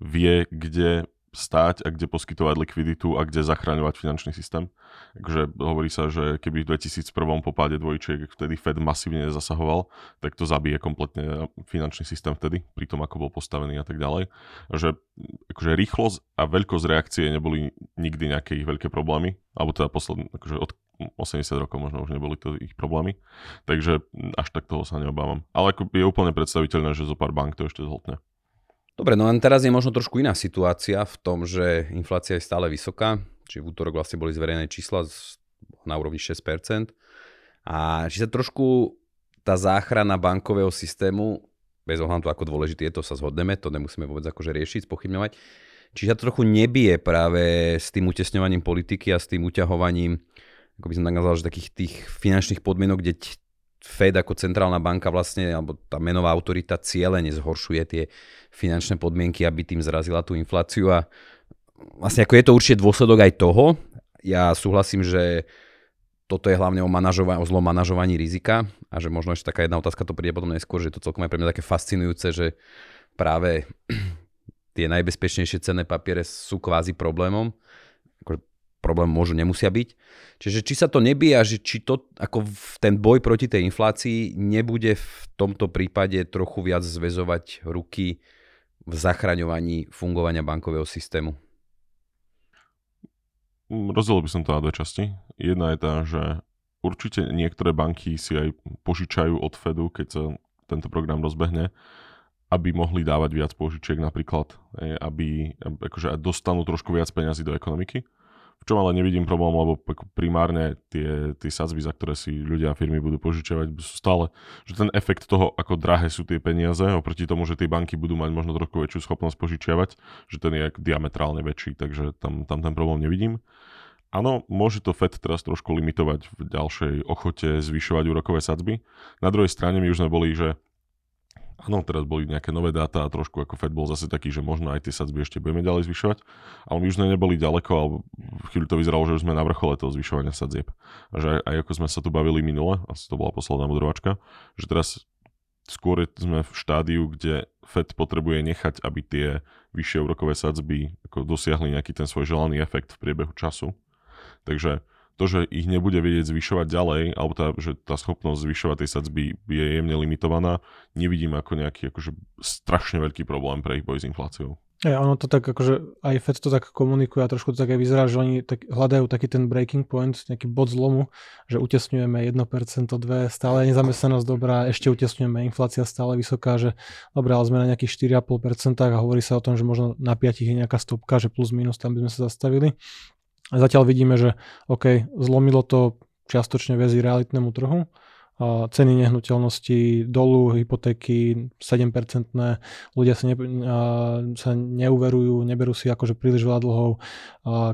vie, kde stáť a kde poskytovať likviditu a kde zachraňovať finančný systém. Takže hovorí sa, že keby v 2001 po páde dvojčiek vtedy Fed masívne nezasahoval, tak to zabije kompletne finančný systém vtedy, pri tom ako bol postavený a tak ďalej. Že akože rýchlosť a veľkosť reakcie neboli nikdy nejaké ich veľké problémy, alebo teda posledný, akože od, 80 rokov možno už neboli to ich problémy. Takže až tak toho sa neobávam. Ale ako je úplne predstaviteľné, že zo pár bank to ešte zhltne. Dobre, no len teraz je možno trošku iná situácia v tom, že inflácia je stále vysoká. Čiže v útorok vlastne boli zverejné čísla na úrovni 6%. A či sa trošku tá záchrana bankového systému, bez ohľadu ako dôležité je to, sa zhodneme, to nemusíme vôbec akože riešiť, spochybňovať, či sa trochu nebije práve s tým utesňovaním politiky a s tým uťahovaním, ako by som tak nazval, že takých tých finančných podmienok, kde Fed ako centrálna banka vlastne, alebo tá menová autorita cieľene zhoršuje tie finančné podmienky, aby tým zrazila tú infláciu a vlastne ako je to určite dôsledok aj toho. Ja súhlasím, že toto je hlavne o, manažova- o zlom manažovaní rizika a že možno ešte taká jedna otázka to príde potom neskôr, že je to celkom aj pre mňa také fascinujúce, že práve tie najbezpečnejšie cenné papiere sú kvázi problémom problém môžu, nemusia byť. Čiže či sa to nebíja, že či to, ako ten boj proti tej inflácii nebude v tomto prípade trochu viac zväzovať ruky v zachraňovaní fungovania bankového systému? Rozdelil by som to na dve časti. Jedna je tá, že určite niektoré banky si aj požičajú od Fedu, keď sa tento program rozbehne, aby mohli dávať viac požičiek napríklad, aby, aby akože dostanú trošku viac peňazí do ekonomiky. V čom ale nevidím problém, lebo primárne tie, tie sadzby, za ktoré si ľudia a firmy budú požičiavať, sú stále, že ten efekt toho, ako drahé sú tie peniaze, oproti tomu, že tie banky budú mať možno trochu väčšiu schopnosť požičiavať, že ten je diametrálne väčší, takže tam, tam ten problém nevidím. Áno, môže to FED teraz trošku limitovať v ďalšej ochote zvyšovať úrokové sadzby. Na druhej strane my už sme boli, že Áno, teraz boli nejaké nové dáta a trošku ako Fed bol zase taký, že možno aj tie sadzby ešte budeme ďalej zvyšovať, ale my už sme neboli ďaleko, alebo v chvíli to vyzeralo, že už sme na vrchole toho zvyšovania sadzieb. A že aj, aj ako sme sa tu bavili minule, a to bola posledná modrovačka, že teraz skôr sme v štádiu, kde Fed potrebuje nechať, aby tie vyššie úrokové sadzby ako dosiahli nejaký ten svoj želaný efekt v priebehu času. Takže to, že ich nebude vedieť zvyšovať ďalej, alebo tá, že tá schopnosť zvyšovať tej sadzby je jemne limitovaná, nevidím ako nejaký akože strašne veľký problém pre ich boj s infláciou. Ja, ono to tak akože aj Fed to tak komunikuje a trošku to tak aj vyzerá, že oni tak hľadajú taký ten breaking point, nejaký bod zlomu, že utesňujeme 1%, 2%, stále nezamestnanosť dobrá, ešte utesňujeme, inflácia stále vysoká, že dobré, ale sme na nejakých 4,5% a hovorí sa o tom, že možno na 5 je nejaká stopka, že plus minus tam by sme sa zastavili. A zatiaľ vidíme, že OK, zlomilo to čiastočne väzy realitnému trhu. Ceny nehnuteľnosti dolu, hypotéky 7%, ľudia sa, ne, sa neuverujú, neberú si akože príliš veľa dlhov,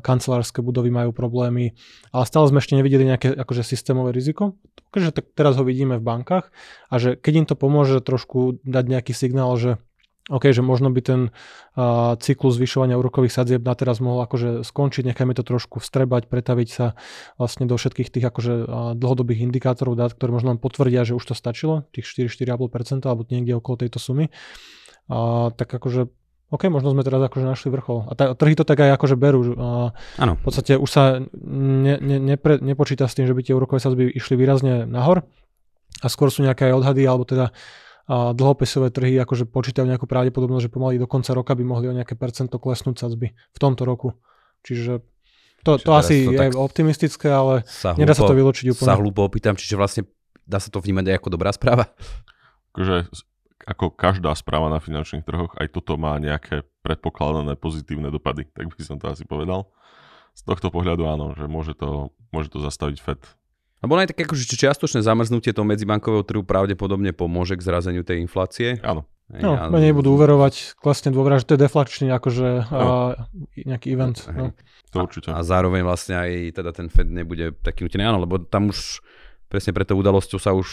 kancelárske budovy majú problémy, ale stále sme ešte nevideli nejaké akože systémové riziko. Takže tak teraz ho vidíme v bankách a že keď im to pomôže trošku dať nejaký signál, že OK, že možno by ten uh, cyklus zvyšovania úrokových sadzieb na teraz mohol akože skončiť, nechajme to trošku vstrebať, pretaviť sa vlastne do všetkých tých akože uh, dlhodobých indikátorov dát, ktoré možno nám potvrdia, že už to stačilo, tých 4-4,5% alebo niekde okolo tejto sumy. Uh, tak akože OK, možno sme teraz akože našli vrchol. A tá, trhy to tak aj akože berú. Áno. V podstate už sa ne, ne, nepre, nepočíta s tým, že by tie úrokové sadzby išli výrazne nahor a skôr sú nejaké odhady alebo teda a dlhopisové trhy akože počítajú nejakú pravdepodobnosť, že pomaly do konca roka by mohli o nejaké percento klesnúť sadzby v tomto roku. Čiže to, to asi to je optimistické, ale sa nedá sa to vylúčiť úplne. Sa hlúpo opýtam, čiže vlastne dá sa to vnímať aj ako dobrá správa? Akože ako každá správa na finančných trhoch, aj toto má nejaké predpokladané pozitívne dopady, tak by som to asi povedal. Z tohto pohľadu áno, že môže to, môže to zastaviť FED lebo aj také akože čiastočné zamrznutie toho medzibankového trhu pravdepodobne pomôže k zrazeniu tej inflácie. Áno. No, ja, menej budú uverovať, klasne dôvera, že to je deflačný akože no. a, nejaký event. No. To určite. A, a zároveň vlastne aj teda ten Fed nebude taký nutený, áno, lebo tam už presne pre tou udalosťou sa už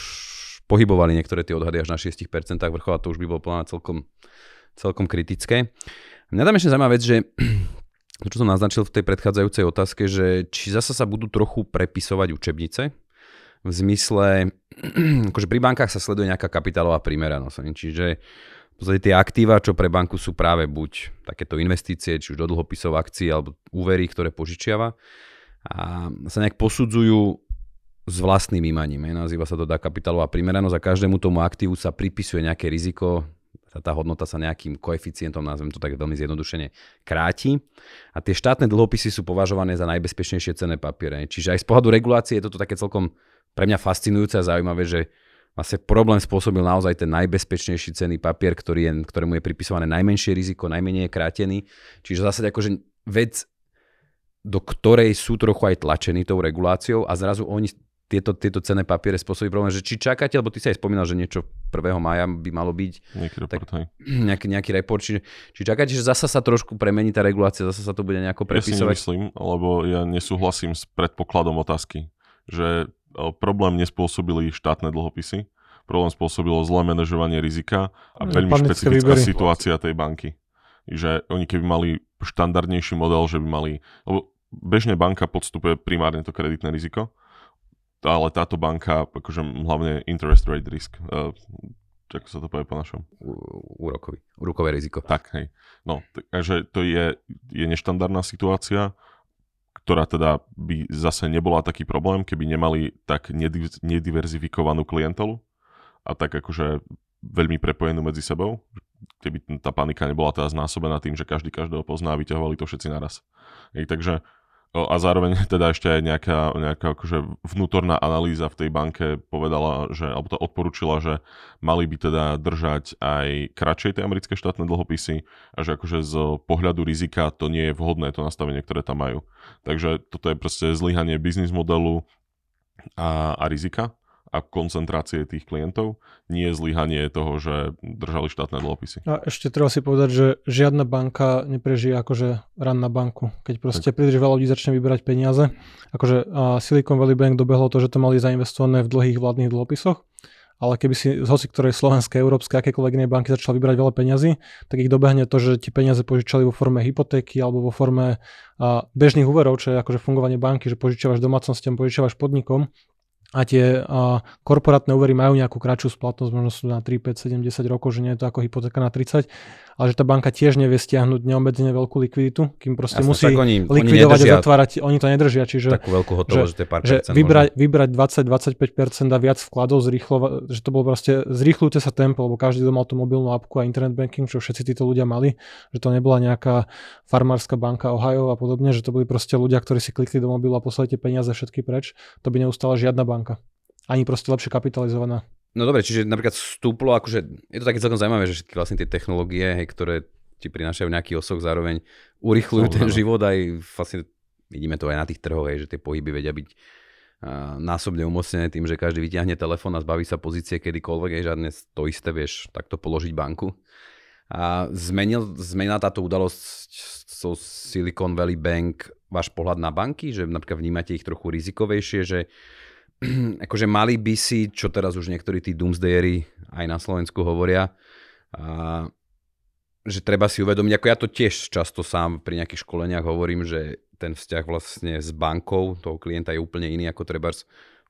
pohybovali niektoré tie odhady až na 6% vrchol a to už by bolo plná celkom, celkom kritické. Mňa tam ešte zaujímavá vec, že to, čo som naznačil v tej predchádzajúcej otázke, že či zasa sa budú trochu prepisovať učebnice, v zmysle, akože pri bankách sa sleduje nejaká kapitálová primeranosť, čiže v podstate tie aktíva, čo pre banku sú práve buď takéto investície, či už do dlhopisov akcií, alebo úvery, ktoré požičiava, a sa nejak posudzujú s vlastným imaním. Nazýva sa to dá kapitálová primeranosť a každému tomu aktívu sa pripisuje nejaké riziko, tá, tá hodnota sa nejakým koeficientom, nazvem to tak veľmi zjednodušene, kráti. A tie štátne dlhopisy sú považované za najbezpečnejšie cenné papiere. Čiže aj z pohľadu regulácie je toto také celkom pre mňa fascinujúce a zaujímavé, že vlastne problém spôsobil naozaj ten najbezpečnejší cenný papier, ktorý je, ktorému je pripisované najmenšie riziko, najmenej je krátený. Čiže zase akože vec, do ktorej sú trochu aj tlačení tou reguláciou a zrazu oni tieto, tieto cenné papiere spôsobí problém, že či čakáte, lebo ty si aj spomínal, že niečo 1. maja by malo byť. Nejaký report, tak, nejaký, nejaký report, či, či čakáte, že zasa sa trošku premení tá regulácia, zasa sa to bude nejako prepisovať? Ja si nemyslím, lebo ja nesúhlasím s predpokladom otázky, že problém nespôsobili štátne dlhopisy, problém spôsobilo zlé manažovanie rizika a veľmi špecifická výbery. situácia tej banky. Že oni keby mali štandardnejší model, že by mali, lebo bežne banka podstupuje primárne to kreditné riziko, ale táto banka, akože hlavne interest rate risk, uh, ako sa to povie po našom? Úrokový, úrokové riziko. Tak, hej. No, takže to je, je neštandardná situácia, ktorá teda by zase nebola taký problém, keby nemali tak nediverzifikovanú klientelu a tak akože veľmi prepojenú medzi sebou, keby tá panika nebola teda znásobená tým, že každý každého pozná a vyťahovali to všetci naraz. Hej, takže a zároveň teda ešte aj nejaká, nejaká akože vnútorná analýza v tej banke povedala, že, alebo to odporúčila, že mali by teda držať aj kratšej tie americké štátne dlhopisy a že akože z pohľadu rizika to nie je vhodné to nastavenie, ktoré tam majú. Takže toto je proste zlyhanie biznis modelu a, a rizika a koncentrácie tých klientov, nie zlyhanie toho, že držali štátne dlhopisy. A ešte treba si povedať, že žiadna banka neprežije akože ran na banku. Keď proste tak. príliš veľa ľudí začne vyberať peniaze. Akože Silicon Valley Bank dobehlo to, že to mali zainvestované v dlhých vládnych dlhopisoch ale keby si z hoci ktorej slovenskej, európskej, akékoľvek inej banky začal vybrať veľa peňazí, tak ich dobehne to, že ti peniaze požičali vo forme hypotéky alebo vo forme a, bežných úverov, čo je akože fungovanie banky, že požičiavaš domácnostiam, požičiavaš podnikom a tie a, korporátne úvery majú nejakú kratšiu splatnosť, možno sú na 3, 5, 7, 10 rokov, že nie je to ako hypotéka na 30, ale že tá banka tiež nevie stiahnuť neobmedzene veľkú likviditu, kým proste Jasne, musí oni, likvidovať oni a zatvárať, oni to nedržia, čiže takú veľkú hotovosť, že, že vybrať, vybrať 20-25% a viac vkladov, zrýchlo, že to bolo proste zrýchlujúce sa tempo, lebo každý mal tú mobilnú apku a internet banking, čo všetci títo ľudia mali, že to nebola nejaká farmárska banka Ohio a podobne, že to boli proste ľudia, ktorí si klikli do mobilu a poslali tie peniaze všetky preč, to by neustala žiadna banka. Ani proste lepšie kapitalizovaná. No dobre, čiže napríklad vstúplo, akože je to také celkom zaujímavé, že všetky vlastne tie technológie, hej, ktoré ti prinášajú nejaký osok, zároveň urychľujú ten život aj vlastne vidíme to aj na tých trhoch, hej, že tie pohyby vedia byť uh, násobne umocnené tým, že každý vyťahne telefón a zbaví sa pozície kedykoľvek, hej, žiadne to isté vieš takto položiť banku. A zmenil, zmenila táto udalosť so Silicon Valley Bank váš pohľad na banky, že napríklad vnímate ich trochu rizikovejšie, že akože mali by si, čo teraz už niektorí tí doomsdayery aj na Slovensku hovoria, a, že treba si uvedomiť, ako ja to tiež často sám pri nejakých školeniach hovorím, že ten vzťah vlastne s bankou toho klienta je úplne iný ako treba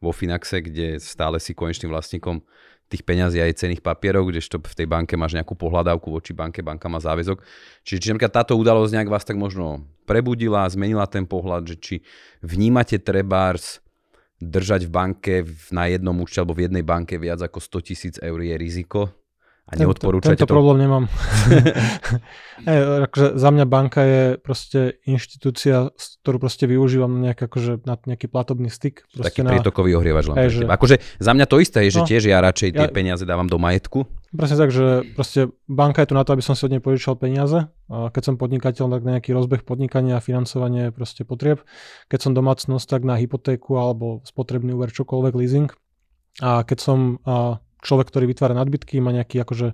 vo Finaxe, kde stále si konečným vlastníkom tých peňazí aj cených papierov, kdežto v tej banke máš nejakú pohľadávku voči banke, banka má záväzok. Čiže či táto udalosť nejak vás tak možno prebudila, zmenila ten pohľad, že či vnímate trebárs držať v banke na jednom účte alebo v jednej banke viac ako 100 tisíc eur je riziko? A neodporúčate tento, tento to? problém nemám. hey, akože za mňa banka je proste inštitúcia, ktorú proste využívam nejak, akože, na nejaký platobný styk. Taký na... prietokový ohrievač len hey, že... Akože za mňa to isté je, že no, tiež ja radšej tie ja... peniaze dávam do majetku. Presne tak, že proste banka je tu na to, aby som si od nej požičal peniaze. A keď som podnikateľ, tak na nejaký rozbeh podnikania a financovanie proste potrieb. Keď som domácnosť, tak na hypotéku alebo spotrebný úver, čokoľvek, leasing. A keď som a človek, ktorý vytvára nadbytky, má nejaký akože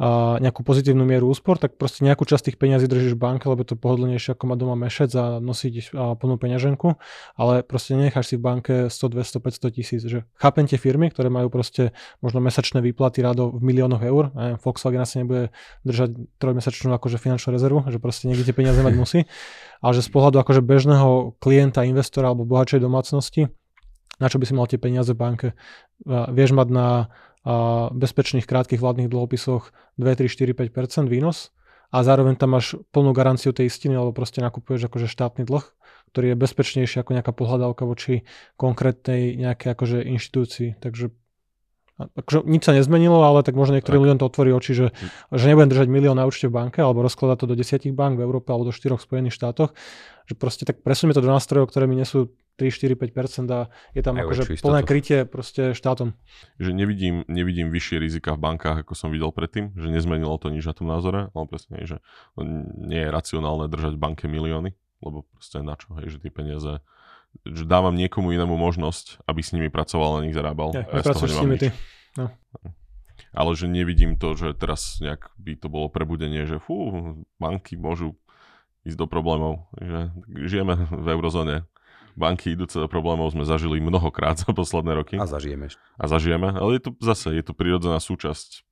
a nejakú pozitívnu mieru úspor, tak proste nejakú časť tých peňazí držíš v banke, lebo je to pohodlnejšie ako mať doma mešec a nosiť a plnú peňaženku, ale proste nenecháš si v banke 100, 200, 500 tisíc. Že chápem tie firmy, ktoré majú proste možno mesačné výplaty rado v miliónoch eur, a Volkswagen asi nebude držať trojmesačnú akože finančnú rezervu, že proste niekde tie peniaze mať musí, ale že z pohľadu akože bežného klienta, investora alebo bohatšej domácnosti, na čo by si mal tie peniaze v banke? Vieš mať na bezpečných krátkých vládnych dlhopisoch 2, 3, 4, 5% výnos a zároveň tam máš plnú garanciu tej istiny, alebo proste nakupuješ akože štátny dlh, ktorý je bezpečnejší ako nejaká pohľadávka voči konkrétnej nejakej akože inštitúcii. Takže akože nič sa nezmenilo, ale tak možno niektorým ľuďom to otvorí oči, že, že nebudem držať milión na účte v banke alebo rozkladať to do desiatich bank v Európe alebo do štyroch Spojených štátoch, že proste tak presunieme to do nástrojov, ktoré mi nesú 3, 4, 5% a je tam akože plné krytie proste štátom. Že nevidím, nevidím vyššie rizika v bankách, ako som videl predtým, že nezmenilo to nič na tom názore, ale presne, že nie je racionálne držať v banke milióny, lebo proste na čo, hej, že tie peniaze že dávam niekomu inému možnosť, aby s nimi pracoval a nich zarábal. Ja, ja s nimi ty. No. Ale že nevidím to, že teraz nejak by to bolo prebudenie, že fú, banky môžu ísť do problémov. Že žijeme v eurozóne. Banky idúce do problémov sme zažili mnohokrát za posledné roky. A zažijeme. A zažijeme, ale je to zase, je to prirodzená súčasť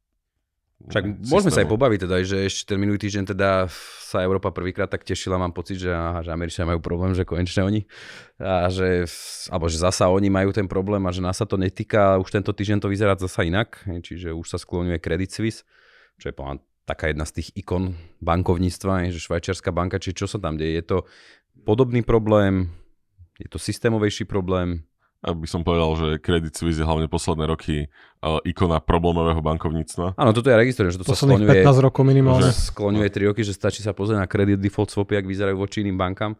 však môžeme sa aj pobaviť teda, že ešte ten minulý týždeň teda sa Európa prvýkrát tak tešila, mám pocit, že, aha, že Američania majú problém, že konečne oni, a že, alebo že zasa oni majú ten problém a že nás sa to netýka, už tento týždeň to vyzerá zasa inak, čiže už sa skloňuje Credit Suisse, čo je poviem, taká jedna z tých ikon bankovníctva, že švajčiarská banka, či čo sa tam deje, je to podobný problém, je to systémovejší problém, aby som povedal, že Credit Suisse je hlavne posledné roky uh, ikona problémového bankovníctva. Áno, toto je registrujem, že to Posledných sa skloňuje, 15 rokov minimálne. Že skloňuje 3 roky, že stačí sa pozrieť na credit default swapy, ak vyzerajú voči iným bankám.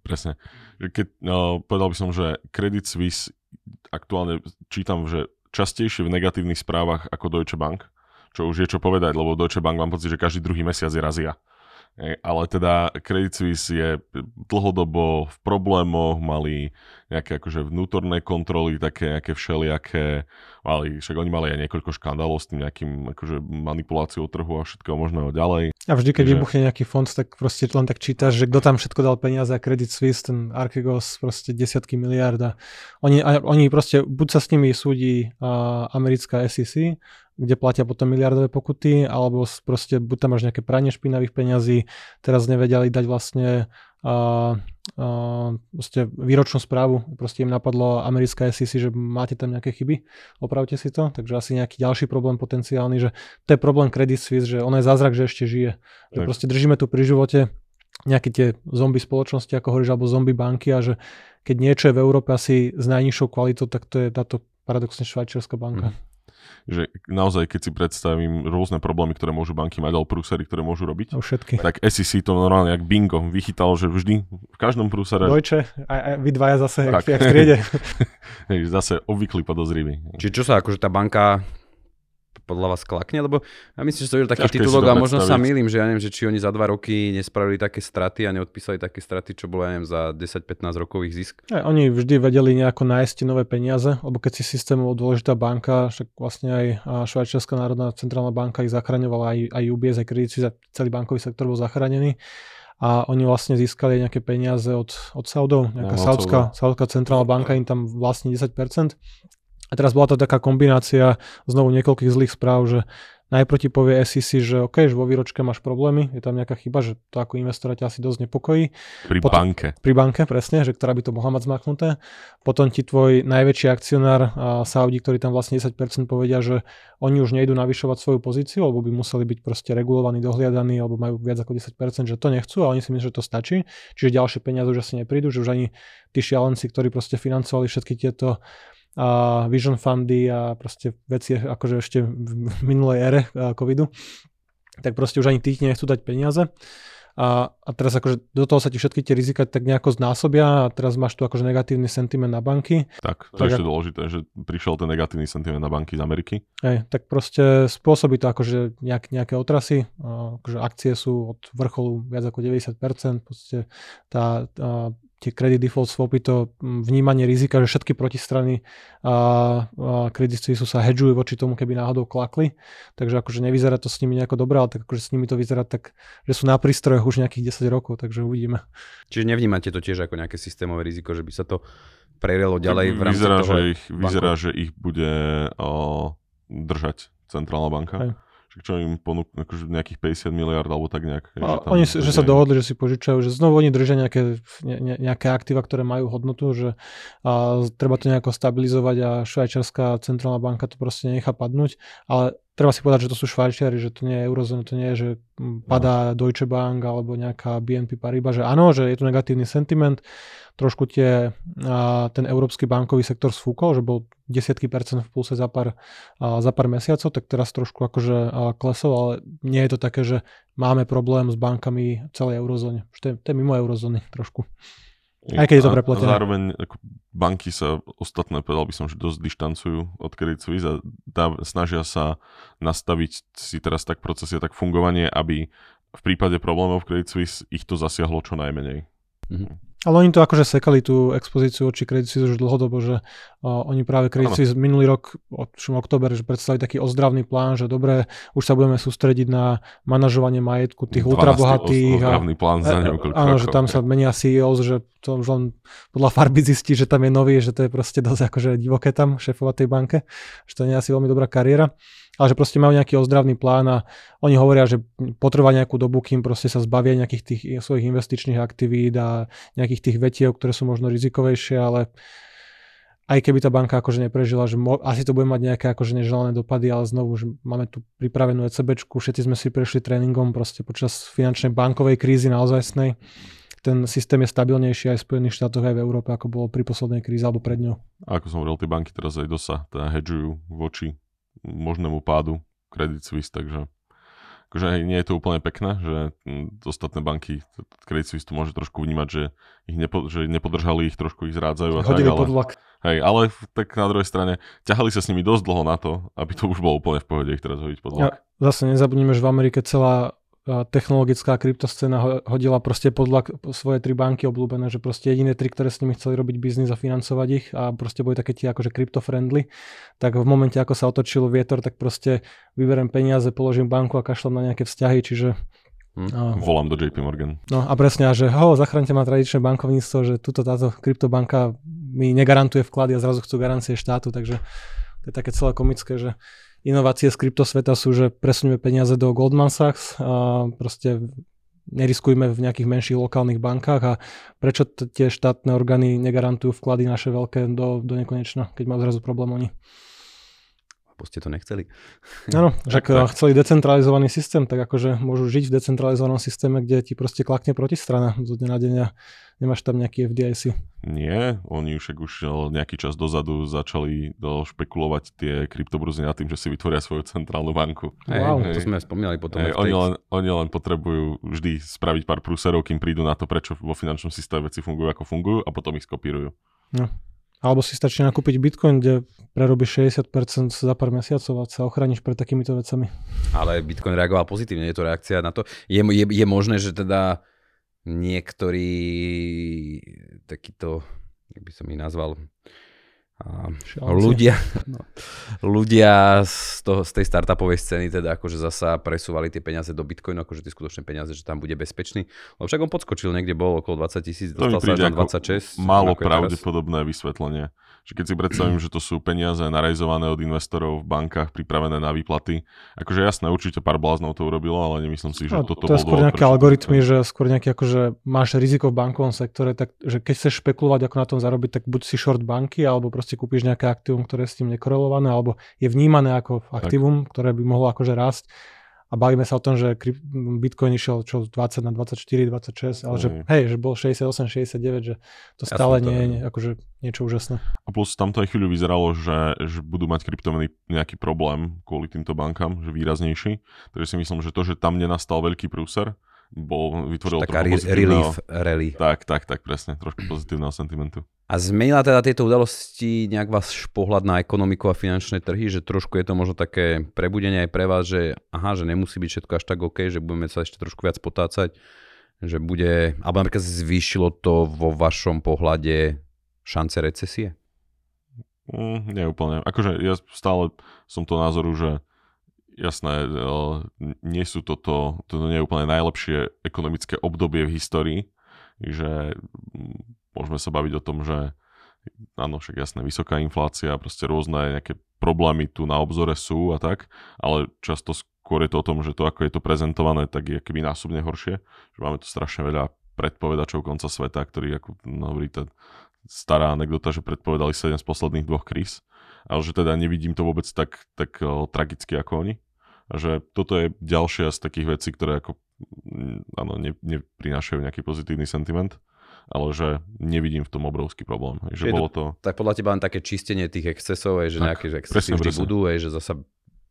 Presne. Keď, uh, povedal by som, že Credit Suisse aktuálne čítam, že častejšie v negatívnych správach ako Deutsche Bank, čo už je čo povedať, lebo Deutsche Bank mám pocit, že každý druhý mesiac je razia ale teda Credit Suisse je dlhodobo v problémoch, mali nejaké akože vnútorné kontroly, také nejaké všelijaké, mali, však oni mali aj niekoľko škandálov s tým nejakým akože manipuláciou trhu a všetko možného ďalej. A vždy, keď že... vybuchne nejaký fond, tak proste len tak čítaš, že kto tam všetko dal peniaze a Credit Suisse, ten Archegos, proste desiatky miliárd a oni, a oni proste, buď sa s nimi súdi uh, americká SEC, kde platia potom miliardové pokuty, alebo proste buď tam máš nejaké pranie špinavých peňazí, teraz nevedeli dať vlastne a, a, proste výročnú správu, proste im napadlo americká SEC, že máte tam nejaké chyby, opravte si to, takže asi nejaký ďalší problém potenciálny, že to je problém Credit Suisse, že ono je zázrak, že ešte žije, že tak. proste držíme tu pri živote nejaké tie zombie spoločnosti, ako hovoríš, alebo zombie banky a že keď niečo je v Európe asi s najnižšou kvalitou, tak to je táto paradoxne švajčiarska banka. Mm že naozaj, keď si predstavím rôzne problémy, ktoré môžu banky mať, alebo prúsery, ktoré môžu robiť, no všetky. tak SEC to normálne jak bingo vychytal, že vždy v každom prúsere... Deutsche, a, a vy dvaja zase, tak. jak v triede. zase obvyklý podozrivý. Čiže čo sa akože tá banka podľa vás klakne? Lebo ja myslím, že to je taký titulok a možno sa milím, že ja neviem, že či oni za dva roky nespravili také straty a neodpísali také straty, čo bolo, ja neviem, za 10-15 rokových zisk. Ja, oni vždy vedeli nejako nájsť nové peniaze, lebo keď si systému dôležitá banka, však vlastne aj Švajčiarska národná centrálna banka ich zachraňovala, aj, aj UBS, aj Credit Suisse, celý bankový sektor bol zachránený a oni vlastne získali nejaké peniaze od, od Saudov, nejaká no, saudská, saudská centrálna banka im tam vlastní 10%, a teraz bola to taká kombinácia znovu niekoľkých zlých správ, že najprv ti povie SEC, že OK, že vo výročke máš problémy, je tam nejaká chyba, že to ako investora ťa asi dosť nepokojí. Pri Potom, banke. Pri banke, presne, že ktorá by to mohla mať zmaknuté. Potom ti tvoj najväčší akcionár a Saudi, ktorý tam vlastne 10% povedia, že oni už nejdú navyšovať svoju pozíciu, alebo by museli byť proste regulovaní, dohliadaní, alebo majú viac ako 10%, že to nechcú a oni si myslia, že to stačí. Čiže ďalšie peniaze už asi neprídu, že už ani tí šialenci, ktorí proste financovali všetky tieto a Vision Fundy a proste veci akože ešte v minulej ére covidu, tak proste už ani tých nechcú dať peniaze. A, a teraz akože do toho sa ti všetky tie rizika tak nejako znásobia a teraz máš tu akože negatívny sentiment na banky. Tak, to tak, je ešte dôležité, že prišiel ten negatívny sentiment na banky z Ameriky. Hej, tak proste spôsobí to akože nejak, nejaké otrasy, akože akcie sú od vrcholu viac ako 90%, proste tá, tá tie credit default swapy, to vnímanie rizika, že všetky protistrany a, a credit sú sa hedžujú voči tomu, keby náhodou klakli. Takže akože nevyzerá to s nimi nejako dobré, ale tak akože s nimi to vyzerá tak, že sú na prístrojoch už nejakých 10 rokov, takže uvidíme. Čiže nevnímate to tiež ako nejaké systémové riziko, že by sa to prerelo ďalej v rámci vyzerá, toho že ich, Vyzerá, že ich bude o, držať centrálna banka. Hej čo im ponúknú akože nejakých 50 miliard alebo tak nejak. A že oni, že sa dohodli, že si požičajú, že znovu oni držia nejaké, ne, nejaké aktíva, ktoré majú hodnotu, že a treba to nejako stabilizovať a švajčiarská centrálna banka to proste nechá padnúť, ale treba si povedať, že to sú švajčiari, že to nie je eurozóna, to nie je, že padá no. Deutsche Bank alebo nejaká BNP Paribas, že áno, že je tu negatívny sentiment, trošku tie, a, ten európsky bankový sektor sfúkol, že bol desiatky percent v pulse za pár, a, za pár mesiacov, tak teraz trošku akože a, klesol, ale nie je to také, že máme problém s bankami v celej eurozóne. To je, to je mimo eurozóny trošku. Aj keď je to prepletené. zároveň ako banky sa ostatné, povedal by som, že dosť dištancujú od Credit Suisse a dá, snažia sa nastaviť si teraz tak procesy a tak fungovanie, aby v prípade problémov v Credit Suisse ich to zasiahlo čo najmenej. Mm-hmm. Ale oni to akože sekali tú expozíciu oči Credit Suisse už dlhodobo, že uh, oni práve Credit Suisse minulý rok, od oktober, že predstavili taký ozdravný plán, že dobre, už sa budeme sústrediť na manažovanie majetku tých ultrabohatých. Ozdravný plán za e, Áno, že tam sa menia CEOs, že to už len podľa farby zistí, že tam je nový, že to je proste dosť akože divoké tam šéfovať tej banke, že to nie je asi veľmi dobrá kariéra ale že proste majú nejaký ozdravný plán a oni hovoria, že potrvá nejakú dobu, kým proste sa zbavia nejakých tých svojich investičných aktivít a nejakých tých vetiev, ktoré sú možno rizikovejšie, ale aj keby tá banka akože neprežila, že mo- asi to bude mať nejaké akože neželané dopady, ale znovu, že máme tu pripravenú ECBčku, všetci sme si prešli tréningom proste počas finančnej bankovej krízy naozajstnej. Ten systém je stabilnejší aj v Spojených štátoch, aj v Európe, ako bolo pri poslednej kríze alebo pred ňou. A ako som hovoril, tie banky teraz aj dosa teda hedžujú voči možnému pádu Credit Suisse, takže akože nie je to úplne pekné, že hm, ostatné banky, Credit Suisse to môže trošku vnímať, že ich nepo, že nepodržali ich, trošku ich zrádzajú a tak, ale, hej, ale tak na druhej strane ťahali sa s nimi dosť dlho na to, aby to už bolo úplne v pohode ich teraz hodiť pod vlak. Ja, zase nezabudnime, že v Amerike celá technologická kryptoscéna hodila proste podľa svoje tri banky obľúbené, že proste jediné tri, ktoré s nimi chceli robiť biznis a financovať ich a proste boli také tie akože crypto-friendly, tak v momente, ako sa otočil vietor, tak proste vyberiem peniaze, položím banku a kašlem na nejaké vzťahy, čiže Hm. A, Volám do JP Morgan. No a presne, že ho, zachránte ma tradičné bankovníctvo, že tuto táto kryptobanka mi negarantuje vklady a zrazu chcú garancie štátu, takže to je také celé komické, že inovácie z kryptosveta sú, že presunieme peniaze do Goldman Sachs a proste neriskujme v nejakých menších lokálnych bankách a prečo tie štátne orgány negarantujú vklady naše veľké do, do nekonečna, keď majú zrazu problém oni. Lebo ste to nechceli. Áno, že ak chceli decentralizovaný systém, tak akože môžu žiť v decentralizovanom systéme, kde ti proste klakne protistrana zo dňa na deň a Nemáš tam nejaký FDIC? Nie, oni však už nejaký čas dozadu začali do špekulovať tie kryptoburzy nad tým, že si vytvoria svoju centrálnu banku. Hey, wow. To sme spomínali potom. Hey, oni, len, oni len potrebujú vždy spraviť pár prúserov, kým prídu na to, prečo vo finančnom systéme veci fungujú ako fungujú a potom ich skopírujú. No. Alebo si stačí nakúpiť Bitcoin, kde prerobíš 60% za pár mesiacov a sa ochrániš pred takýmito vecami. Ale Bitcoin reagoval pozitívne, je to reakcia na to. Je, je, je možné, že teda niektorí takýto, jak by som ich nazval, a ľudia, no, ľudia z, toho, z tej startupovej scény teda akože zasa presúvali tie peniaze do Bitcoinu, akože tie skutočné peniaze, že tam bude bezpečný. Lebo však on podskočil, niekde bol okolo 20 tisíc, dostal sa až na 26. Málo pravdepodobné vysvetlenie že keď si predstavím, že to sú peniaze narejzované od investorov v bankách, pripravené na výplaty, akože jasné, určite pár bláznov to urobilo, ale nemyslím si, že no, toto to je skôr nejaké algoritmy, že skôr nejaké akože máš riziko v bankovom sektore, tak že keď chceš špekulovať, ako na tom zarobiť, tak buď si short banky, alebo proste kúpiš nejaké aktívum, ktoré je s tým nekorelované, alebo je vnímané ako aktívum, tak. ktoré by mohlo akože rásť a bavíme sa o tom, že Bitcoin išiel čo 20 na 24, 26, ale že mm. hej, že bol 68, 69, že to stále ja nie je akože niečo úžasné. A plus tam to aj chvíľu vyzeralo, že, že budú mať kryptomeny nejaký problém kvôli týmto bankám, že výraznejší. Takže si myslím, že to, že tam nenastal veľký prúser, bol, vytvoril Taká trochu relief rally. Tak, tak, tak, presne, trošku pozitívneho sentimentu. A zmenila teda tieto udalosti nejak váš pohľad na ekonomiku a finančné trhy, že trošku je to možno také prebudenie aj pre vás, že aha, že nemusí byť všetko až tak OK, že budeme sa ešte trošku viac potácať, že bude, alebo napríklad zvýšilo to vo vašom pohľade šance recesie? Mm, nie úplne. Akože ja stále som to názoru, že jasné, nie sú toto, toto nie je úplne najlepšie ekonomické obdobie v histórii, že môžeme sa baviť o tom, že áno, však jasné, vysoká inflácia, proste rôzne nejaké problémy tu na obzore sú a tak, ale často skôr je to o tom, že to, ako je to prezentované, tak je keby násobne horšie, že máme tu strašne veľa predpovedačov konca sveta, ktorí, ako hovorí tá stará anekdota, že predpovedali 7 z posledných dvoch kríz, ale že teda nevidím to vôbec tak, tak o, tragicky ako oni že toto je ďalšia z takých vecí, ktoré ako mm, áno, ne, neprinášajú nejaký pozitívny sentiment ale že nevidím v tom obrovský problém. Že bolo to... Tak podľa teba len také čistenie tých excesov, že tak, nejaké že excesy vždy presne. budú, že zasa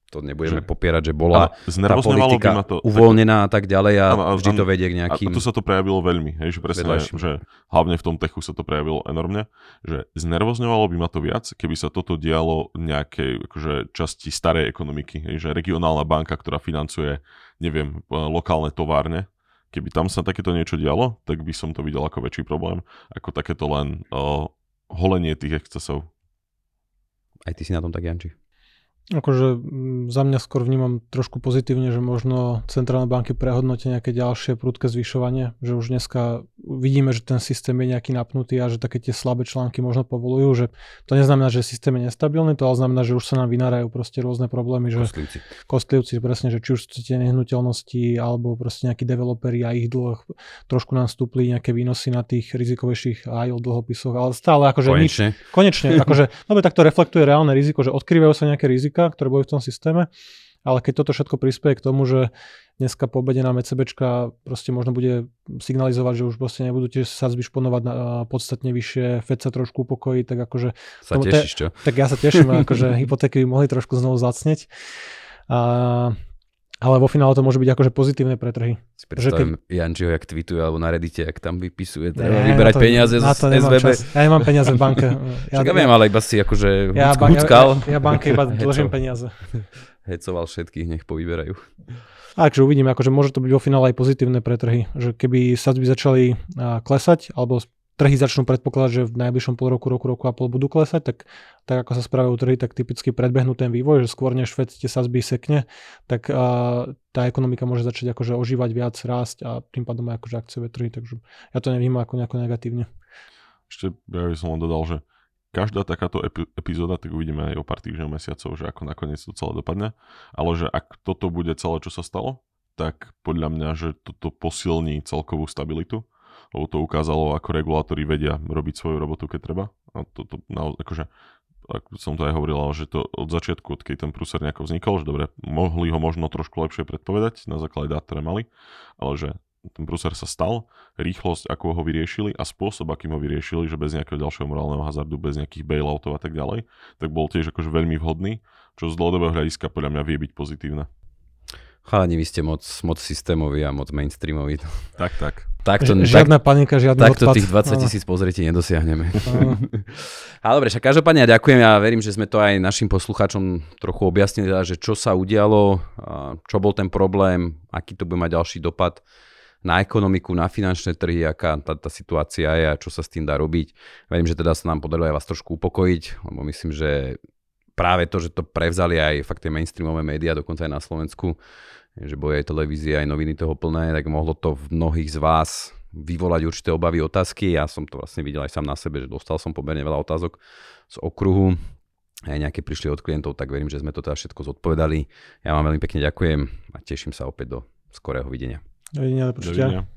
to nebudeme že, popierať, že bola tá politika to, uvoľnená a tak ďalej a, a, a vždy to vedie k nejakým... A tu sa to prejavilo veľmi, hej, že presne, že hlavne v tom techu sa to prejavilo enormne, že znervozňovalo by ma to viac, keby sa toto dialo nejakej akože, časti starej ekonomiky, hej, že regionálna banka, ktorá financuje, neviem, lokálne továrne, keby tam sa takéto niečo dialo, tak by som to videl ako väčší problém, ako takéto len uh, holenie tých excesov. Aj ty si na tom tak, Janči? Akože za mňa skôr vnímam trošku pozitívne, že možno centrálne banky prehodnotia nejaké ďalšie prudké zvyšovanie, že už dneska vidíme, že ten systém je nejaký napnutý a že také tie slabé články možno povolujú, že to neznamená, že systém je nestabilný, to ale znamená, že už sa nám vynárajú proste rôzne problémy, že kostlivci, kostlivci presne, že či už chcete nehnuteľnosti alebo proste nejakí developeri a ich dlh trošku nám stúpli nejaké výnosy na tých rizikovejších aj o dlhopisoch, ale stále akože konečne, nič, konečne. Akože, no tak to reflektuje reálne riziko, že odkrývajú sa nejaké rizika rizika, ktoré boli v tom systéme, ale keď toto všetko prispieje k tomu, že dneska po obede nám ECBčka proste možno bude signalizovať, že už proste nebudú tie sadzby šponovať na podstatne vyššie, FED sa trošku upokojí, tak akože... Sa tešíš, čo? Tak ja sa teším, akože hypotéky by mohli trošku znovu zacneť. A ale vo finále to môže byť akože pozitívne pre trhy. Si predstavím keď... Jančiho, jak tweetuje alebo na Reddite, jak tam vypisuje, treba ne, vyberať to, peniaze z SVB. Čas. Ja nemám peniaze v banke. Ja, ja viem, ale iba si akože ja, huckal. Ja, ja banke iba dlžím peniaze. Hecoval všetkých, nech povyberajú. Takže uvidíme, akože môže to byť vo finále aj pozitívne pre trhy. Že keby sadzby začali klesať, alebo trhy začnú predpokladať, že v najbližšom pol roku, roku, roku a pol budú klesať, tak, tak ako sa spravujú trhy, tak typicky predbehnú ten vývoj, že skôr než Fed tie sazby sekne, tak a, tá ekonomika môže začať akože ožívať viac, rásť a tým pádom aj akože akciové trhy, takže ja to nevnímam ako nejako negatívne. Ešte ja by som len dodal, že každá takáto epi- epizóda, tak uvidíme aj o pár týždňov, mesiacov, že ako nakoniec to celé dopadne, ale že ak toto bude celé, čo sa stalo, tak podľa mňa, že toto posilní celkovú stabilitu lebo to ukázalo, ako regulátori vedia robiť svoju robotu, keď treba. A to, to naozaj, akože, ako som to aj hovoril, že to od začiatku, od keď ten prúser nejako vznikol, že dobre, mohli ho možno trošku lepšie predpovedať na základe dát, ktoré mali, ale že ten prúser sa stal, rýchlosť, ako ho vyriešili a spôsob, akým ho vyriešili, že bez nejakého ďalšieho morálneho hazardu, bez nejakých bailoutov a tak ďalej, tak bol tiež akože veľmi vhodný, čo z dlhodobého hľadiska podľa mňa vie byť pozitívne. Chalani, vy ste moc, moc systémoví a moc mainstreamoví. Tak, tak. Takto, Žiadna tak, panika, žiadny Takto odpad. tých 20 tisíc pozretí nedosiahneme. Ale dobre, však každopádne ja ďakujem. Ja verím, že sme to aj našim poslucháčom trochu objasnili, teda, že čo sa udialo, čo bol ten problém, aký to bude mať ďalší dopad na ekonomiku, na finančné trhy, aká tá, tá situácia je a čo sa s tým dá robiť. Verím, že teda sa nám podarilo aj vás trošku upokojiť, lebo myslím, že práve to, že to prevzali aj fakt tie mainstreamové médiá, dokonca aj na Slovensku, že boli aj televízie, aj noviny toho plné, tak mohlo to v mnohých z vás vyvolať určité obavy, otázky. Ja som to vlastne videl aj sám na sebe, že dostal som pomerne veľa otázok z okruhu, aj nejaké prišli od klientov, tak verím, že sme to teda všetko zodpovedali. Ja vám veľmi pekne ďakujem a teším sa opäť do skorého videnia. Dovidenia, do počutia.